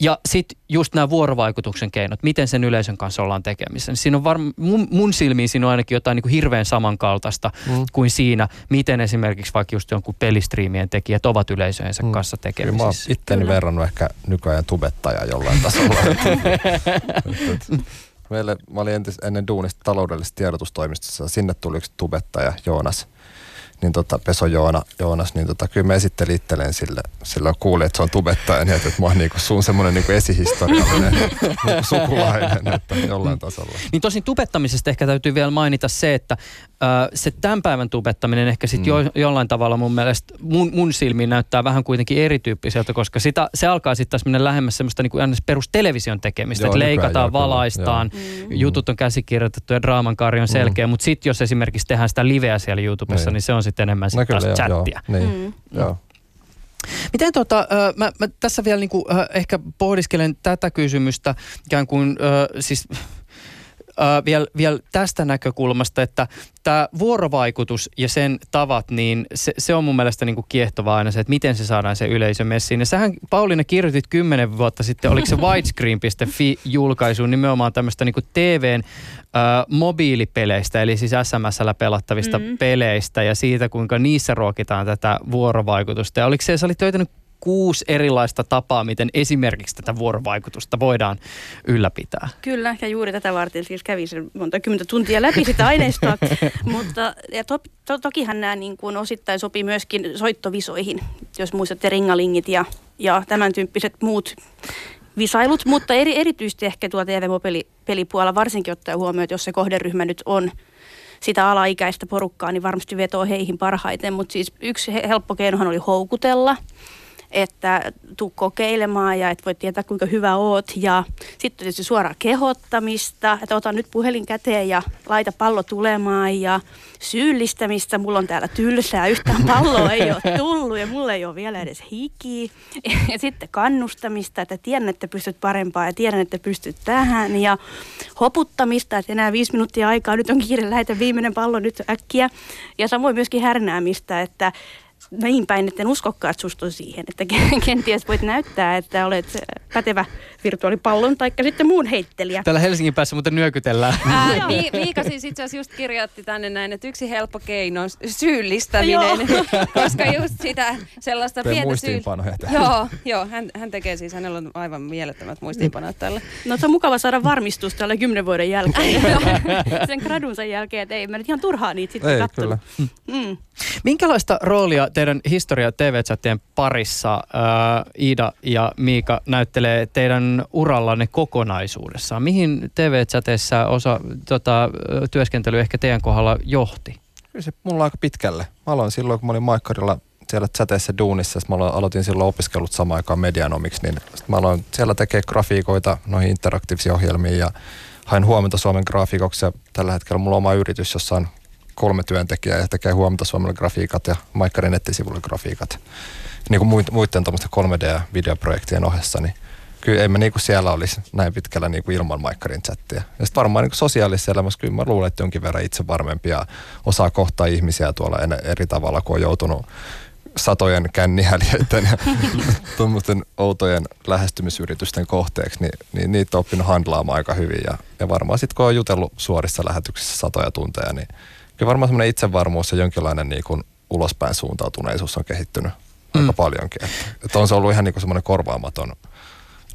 Ja sitten just nämä vuorovaikutuksen keinot, miten sen yleisön kanssa ollaan tekemissä. Niin Siinä on varm, mun, mun silmiin siinä on ainakin jotain niin kuin hirveän samankaltaista mm. kuin siinä, miten esimerkiksi vaikka just jonkun pelistriimien tekijät ovat yleisöensä mm. kanssa Kyllä mä oon tekemisissä. itteni verrannut ehkä nykyajan tubettajaa jollain tasolla. Meille, mä olin entis, ennen duunista taloudellisessa tiedotustoimistossa, sinne tuli yksi tubettaja, Joonas, niin tota, Peso Joona, Joonas, niin tota, kyllä mä esittelin itselleen sille, silloin kuulin, että se on tubettaja, niin että, että mä oon niinku sun semmoinen niinku esihistoriallinen niinku sukulainen, että jollain tasolla. Niin tosin tubettamisesta ehkä täytyy vielä mainita se, että ö, se tämän päivän tubettaminen ehkä sitten Mm. jo, jollain tavalla mun mielestä mun, mun silmiin näyttää vähän kuitenkin erityyppiseltä, koska sitä, se alkaa sitten taas mennä lähemmäs semmoista niin kuin perustelevision tekemistä, Joo, että leikataan, joo, valaistaan, joo. mm. jutut on käsikirjoitettu ja draamankaari on selkeä, mm. mutta sitten jos esimerkiksi tehdään sitä liveä siellä YouTubessa, niin, Niin. niin se on sitten enemmän No sit taas kyllä, joo, chattia. joo, niin, Mm. joo. Miten tota, mä, mä tässä vielä niinku, ehkä pohdiskelen tätä kysymystä ikään kuin ö, siis vielä, vielä tästä näkökulmasta, että tämä vuorovaikutus ja sen tavat, niin se, se on mun mielestä niinku kiehtovaa aina se, että miten se saadaan se yleisö messiin. Ja sähän Pauliina kirjoitit kymmenen vuotta sitten, oliko se widescreen.fi julkaisu nimenomaan tämmöistä niinku TVn ö, mobiilipeleistä, eli siis SMSllä pelattavista mm. peleistä ja siitä, kuinka niissä ruokitaan tätä vuorovaikutusta. Ja oliko se, sä olit löytänyt kuusi erilaista tapaa, miten esimerkiksi tätä vuorovaikutusta voidaan ylläpitää. Kyllä, ja juuri tätä varten siis kävin sen monta kymmentä tuntia läpi sitä aineistoa. Mutta ja to, to, tokihan nämä niin kuin osittain sopii myöskin soittovisoihin, jos muistatte ringalingit ja, ja tämän tyyppiset muut visailut. Mutta eri, erityisesti ehkä tuo TV-pelipuolella varsinkin ottaa huomioon, että jos se kohderyhmä nyt on sitä alaikäistä porukkaa, niin varmasti vetoo heihin parhaiten. Mutta siis yksi he- helppo keinohan oli houkutella. Että tuu kokeilemaan ja et voi tietää kuinka hyvä oot. Ja sitten tietysti suoraa kehottamista, että ota nyt puhelin käteen ja laita pallo tulemaan ja syyllistämistä. Mulla on täällä tylsää, yhtään palloa ei ole tullut ja mulla ei ole vielä edes hiki. Ja sitten kannustamista, että tiedän, että pystyt parempaan ja tiedän, että pystyt tähän. Ja hoputtamista, että enää viisi minuuttia aikaa, nyt on kiire, lähetä viimeinen pallo nyt äkkiä. Ja samoin myöskin härnäämistä, että niin päin, että en uskokaan, että susta on siihen, että kenties voit näyttää, että olet pätevä virtuaalipallon tai sitten muun heittelijä. Täällä Helsingin päässä muuten nyökytellään. Ää, Mi- Miika siis itse asiassa just kirjoitti tänne näin, että yksi helppo keino on syyllistäminen, koska just sitä sellaista Tulee pientä täällä. Joo, joo hän, hän tekee siis, hänellä on aivan mielettömät muistiinpanot tälle. No se on mukava saada varmistus tälle kymmenen vuoden jälkeen. Sen gradunsa jälkeen, että ei mä nyt ihan turhaa niitä sitten Ei, kattonut. kyllä. Mm. Minkälaista roolia teidän historia TV-chattien parissa äh, Iida ja Miika näyttelee teidän urallanne kokonaisuudessaan? Mihin TV-chateissa osa tota, työskentely ehkä teidän kohdalla johti? Kyllä se mulla aika pitkälle. Mä aloin silloin, kun mä olin Maikkarilla siellä chateissa duunissa, mä alo- aloitin silloin opiskelut samaan aikaan medianomiksi, niin sit mä aloin siellä tekee grafiikoita noihin interaktiivisiin ohjelmiin ja hain huomenta Suomen grafiikoksi ja tällä hetkellä mulla on oma yritys, jossa on kolme työntekijää ja tekee huomenta Suomelle grafiikat ja Maikkarin nettisivuille grafiikat. Niin kuin muiden, tuommoisten 3D- ja videoprojektien ohessa, niin kyllä ei mä niinku siellä olisi näin pitkällä niinku ilman Maikkarin chattia. Ja sitten varmaan niinku sosiaalisessa elämässä kyllä mä luulen, että jonkin verran itse varmempi ja osaa kohtaa ihmisiä tuolla eri tavalla, kun on joutunut satojen kännihäliöiden ja tuommoisten outojen lähestymisyritysten kohteeksi, niin, niin niitä on oppinut handlaamaan aika hyvin. Ja, ja varmaan sitten kun on jutellut suorissa lähetyksissä satoja tunteja, niin kyllä varmaan semmoinen itsevarmuus ja jonkinlainen niin kuin ulospäin suuntautuneisuus on kehittynyt mm. aika paljonkin. Että, että on se ollut ihan niin kuin semmoinen korvaamaton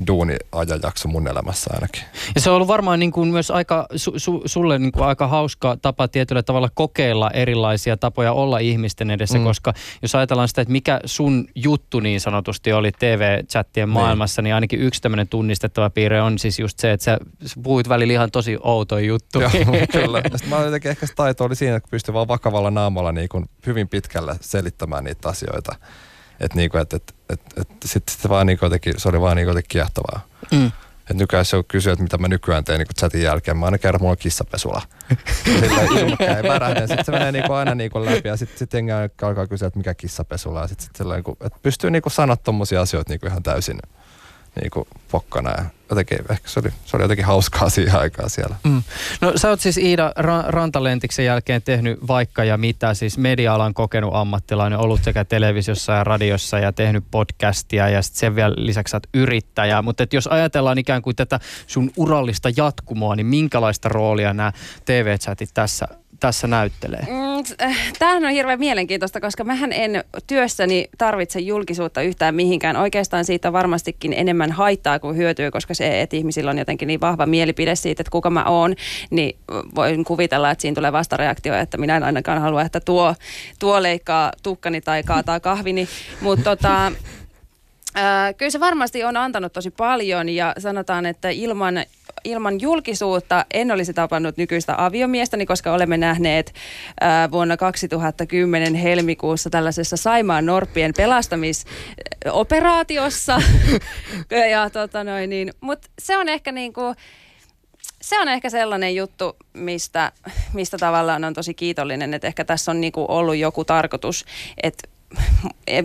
duuni-ajanjakso mun elämässä ainakin. Ja se on ollut varmaan niin kuin myös aika, su, su, sulle niin kuin aika hauska tapa tietyllä tavalla kokeilla erilaisia tapoja olla ihmisten edessä, mm. Koska jos ajatellaan sitä, että mikä sun juttu niin sanotusti oli TV-chattien maailmassa, niin ainakin yksi tämmöinen tunnistettava piirre on siis just se, että sä, puhuit välillä ihan tosi outo juttu. Joo, kyllä. Ja mä jotenkin ehkä se taito oli siinä, että pystyi vaan vakavalla naamalla niin kuin hyvin pitkälle selittämään niitä asioita. Että niin kuin, et, et, et, et, sit, sit vaan niin kuin jotenkin, se oli vaan niin kuin jotenkin kiehtovaa. Mm. Et nykyään se on kysyä, että mitä mä nykyään teen niin kuin chatin jälkeen. Mä aina kerron, mulla on kissapesula. Sillä ilmakään ei värähdä. Sitten se menee niin kuin aina niin kuin läpi ja sitten sit jengi alkaa kysyä, että mikä kissapesula. Ja sitten sit sellainen, kun- että pystyy niin kuin sanoa tommosia asioita niin kuin ihan täysin niin kuin pokkana. Ja jotenkin, ehkä se oli, se oli jotenkin hauskaa siihen aikaan siellä. Mm. No sä oot siis Iida Ra- Rantalentiksen jälkeen tehnyt vaikka ja mitä, siis media-alan kokenut ammattilainen, ollut sekä televisiossa ja radiossa ja tehnyt podcastia ja sit sen vielä lisäksi sä oot yrittäjä. Mutta jos ajatellaan ikään kuin tätä sun urallista jatkumoa, niin minkälaista roolia nämä TV-chatit tässä, tässä näyttelee? Mm, Tämähän on hirveän mielenkiintoista, koska mähän en työssäni tarvitse julkisuutta yhtään mihinkään. Oikeastaan siitä varmastikin enemmän haittaa kuin hyötyä, koska se, että ihmisillä on jotenkin niin vahva mielipide siitä, että kuka mä oon, niin voin kuvitella, että siinä tulee vastareaktio, että minä en ainakaan halua, että tuo, tuo leikkaa tukkani tai kaataa kahvini. Mutta tota, kyllä se varmasti on antanut tosi paljon ja sanotaan, että ilman, ilman julkisuutta en olisi tapannut nykyistä aviomiestäni, koska olemme nähneet ää, vuonna 2010 helmikuussa tällaisessa Saimaan Norppien pelastamisoperaatiossa. ja, tota noin, niin, Mutta se on ehkä niin kuin, se on ehkä sellainen juttu, mistä, mistä tavallaan on tosi kiitollinen, että ehkä tässä on niinku ollut joku tarkoitus, että et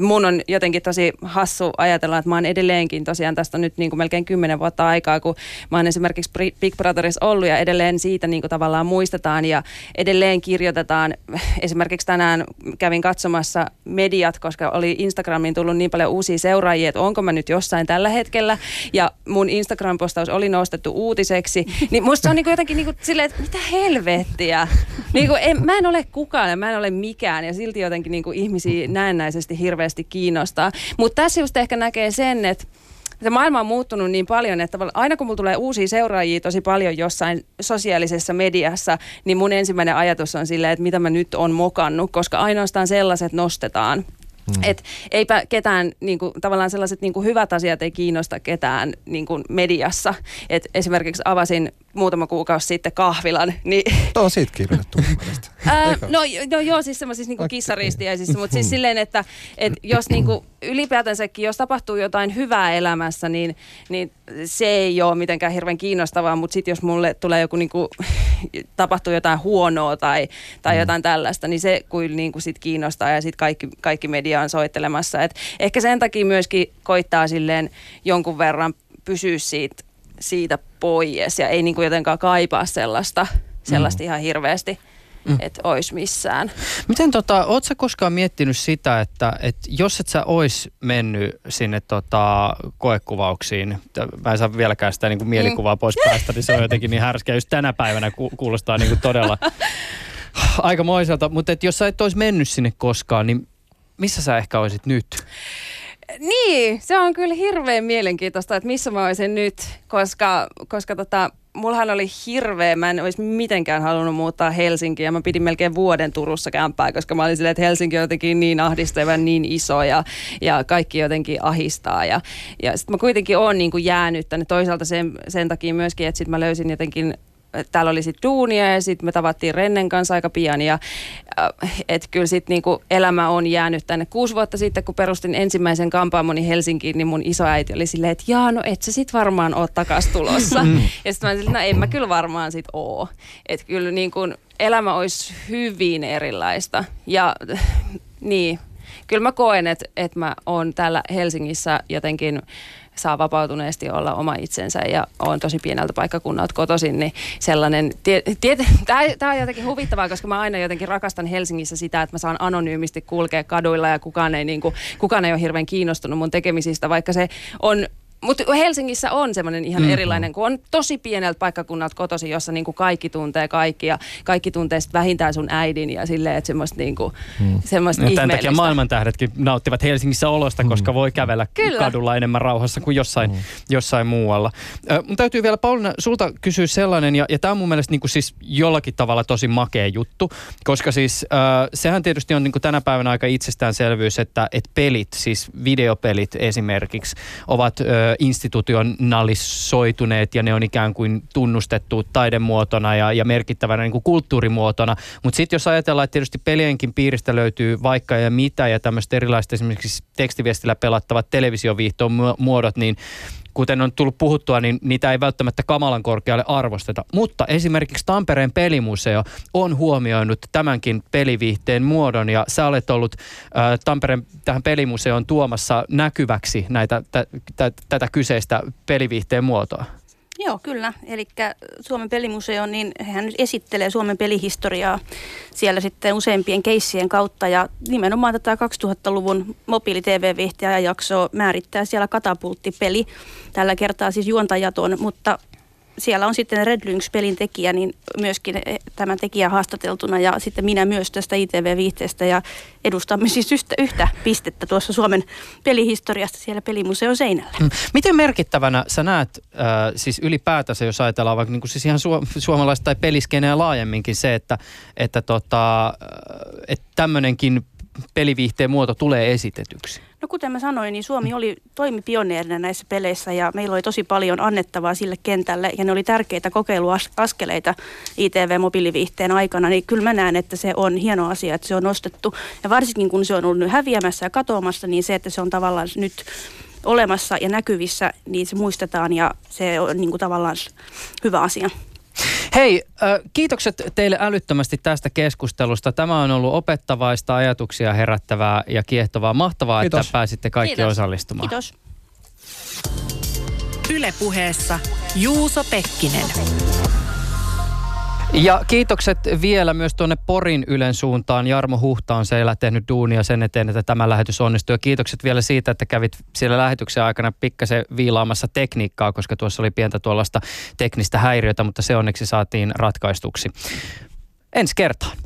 mun on jotenkin tosi hassu ajatella, että mä oon edelleenkin tosiaan tästä nyt niin kuin melkein kymmenen vuotta aikaa, kun mä oon esimerkiksi Big Brotherissa ollut ja edelleen siitä niin kuin tavallaan muistetaan ja edelleen kirjoitetaan. Esimerkiksi tänään kävin katsomassa mediat, koska oli Instagramiin tullut niin paljon uusia seuraajia, että onko mä nyt jossain tällä hetkellä ja mun Instagram-postaus oli nostettu uutiseksi, niin musta se on niin kuin jotenkin niin kuin silleen, että mitä helvettiä. Niin kuin en, mä en ole kukaan ja mä en ole mikään ja silti jotenkin niin kuin ihmisiä näennäisesti hirveästi kiinnostaa. Mutta tässä just ehkä näkee sen, että se maailma on muuttunut niin paljon, että aina kun mulla tulee uusia seuraajia tosi paljon jossain sosiaalisessa mediassa, niin mun ensimmäinen ajatus on silleen, että mitä mä nyt on mokannut, koska ainoastaan sellaiset nostetaan. Mm. Et eipä ketään, niinku, tavallaan sellaiset niinku hyvät asiat ei kiinnosta ketään niinku mediassa. Et esimerkiksi avasin muutama kuukausi sitten kahvilan. Niin, Tuo on siitä kirjoitettu. Ää, no, no joo, siis semmoisissa niinku kissaristiäisissä, mutta siis silleen, että et jos niinku ylipäätänsäkin, jos tapahtuu jotain hyvää elämässä, niin, niin se ei ole mitenkään hirveän kiinnostavaa, mutta sitten jos mulle tulee joku niinku, tapahtuu jotain huonoa tai, tai jotain tällaista, niin se kuin niinku sit kiinnostaa ja sitten kaikki, kaikki media on soittelemassa. Et ehkä sen takia myöskin koittaa silleen jonkun verran pysyä siitä, siitä pois ja ei niinku jotenkaan kaipaa sellaista, sellaista ihan hirveästi, Mm. että olisi missään. Miten tota, oot sä koskaan miettinyt sitä, että, että jos et sä ois mennyt sinne tota, koekuvauksiin, mä en saa vieläkään sitä niin kuin mielikuvaa pois päästä, niin se on jotenkin niin härskeä. Just tänä päivänä ku, kuulostaa niin kuin todella aikamoiselta, mutta et jos sä et ois mennyt sinne koskaan, niin missä sä ehkä olisit nyt? Niin, se on kyllä hirveän mielenkiintoista, että missä mä olisin nyt, koska, koska tota, mullahan oli hirveä, mä en olisi mitenkään halunnut muuttaa Helsinkiin ja mä pidin melkein vuoden Turussa kämpää, koska mä olin silleen, että Helsinki on jotenkin niin ahdistava, niin iso ja, ja kaikki jotenkin ahistaa ja, ja sitten mä kuitenkin oon niin kuin jäänyt tänne. Toisaalta sen, sen takia myöskin, että sitten mä löysin jotenkin täällä oli sitten duunia ja sitten me tavattiin Rennen kanssa aika pian ja että kyllä sitten niinku elämä on jäänyt tänne. Kuusi vuotta sitten, kun perustin ensimmäisen kampaamoni Helsinkiin, niin mun isoäiti oli silleen, että jaa, no et sä sit varmaan oo takas tulossa. ja sitten mä olin, no en mä kyllä varmaan sit oo. Että kyllä niinku elämä olisi hyvin erilaista ja niin, kyllä mä koen, että, että mä oon täällä Helsingissä jotenkin saa vapautuneesti olla oma itsensä ja on tosi pieneltä paikkakunnalta kotoisin, niin sellainen, tie, tie, tämä on jotenkin huvittavaa, koska mä aina jotenkin rakastan Helsingissä sitä, että mä saan anonyymisti kulkea kaduilla ja kukaan ei, niin kuin, kukaan ei ole hirveän kiinnostunut mun tekemisistä, vaikka se on mutta Helsingissä on semmoinen ihan Mm-hmm. erilainen, kun on tosi pieneltä paikkakunnalta kotosi, jossa niinku kaikki tuntee kaikki ja kaikki tuntee sit vähintään sun äidin ja silleen, että semmoista, niinku, semmoista Ja tämän takia maailmantähdetkin nauttivat Helsingissä olosta, koska voi kävellä Kyllä. kadulla enemmän rauhassa kuin jossain, jossain muualla. Ö, mun täytyy vielä Pauliina sulta kysyä sellainen, ja, ja tämä on mun mielestä niin kuin siis jollakin tavalla tosi makea juttu, koska siis äh, sehän tietysti on niin kuin tänä päivänä aika itsestäänselvyys, että, että pelit, siis videopelit esimerkiksi, ovat ö, institutionalisoituneet ja ne on ikään kuin tunnustettu taidemuotona ja, ja merkittävänä niin kuin kulttuurimuotona. Mutta sitten jos ajatellaan, että tietysti pelienkin piiristä löytyy vaikka ja mitä ja tämmöiset erilaiset esimerkiksi tekstiviestillä pelattavat televisioviihtoon mu- muodot, niin kuten on tullut puhuttua, niin niitä ei välttämättä kamalan korkealle arvosteta. Mutta esimerkiksi Tampereen pelimuseo on huomioinut tämänkin peliviihteen muodon ja sä olet ollut ä, Tampereen tähän pelimuseoon tuomassa näkyväksi näitä, tä, tä, tätä kyseistä peliviihteen muotoa. Joo, kyllä. Eli Suomen pelimuseo, niin hän nyt esittelee Suomen pelihistoriaa siellä sitten useimpien keissien kautta. Ja nimenomaan tätä 2000-luvun mobiili-TV-viihtiajanjaksoa määrittää siellä katapulttipeli. Tällä kertaa siis juontajaton, mutta siellä on sitten Red Lynx-pelin tekijä, niin myöskin eh, tämän tekijä haastateltuna ja sitten minä myös tästä ITV-viihteestä ja edustamme siis yhtä, yhtä pistettä tuossa Suomen pelihistoriasta siellä pelimuseon seinällä. Mm. Miten merkittävänä sä näet äh, siis ylipäätänsä, jos ajatellaan vaikka niin kuin siis ihan su- suomalaista tai peliskeneä laajemminkin se, että, että tota, äh, että tämmöinenkin peliviihteen muoto tulee esitetyksi? No kuten mä sanoin, niin Suomi oli toimi pioneerina näissä peleissä ja meillä oli tosi paljon annettavaa sille kentälle ja ne oli tärkeitä kokeiluaskeleita ITV-mobiiliviihteen aikana, niin kyllä mä näen, että se on hieno asia, että se on nostettu ja varsinkin kun se on ollut nyt häviämässä ja katoamassa, niin se, että se on tavallaan nyt olemassa ja näkyvissä, niin se muistetaan ja se on niin kuin tavallaan hyvä asia. Hei, kiitokset teille älyttömästi tästä keskustelusta. Tämä on ollut opettavaista, ajatuksia herättävää ja kiehtovaa. Mahtavaa, Kiitos. että pääsitte kaikki Kiitos. osallistumaan. Kiitos. Ylepuheessa Juuso Pekkinen. Ja kiitokset vielä myös tuonne Porin Ylen suuntaan. Jarmo Huhta on siellä tehnyt duunia sen eteen, että tämä lähetys onnistuu. Ja kiitokset vielä siitä, että kävit siellä lähetyksen aikana pikkasen viilaamassa tekniikkaa, koska tuossa oli pientä tuollaista teknistä häiriötä, mutta se onneksi saatiin ratkaistuksi. Ensi kertaan.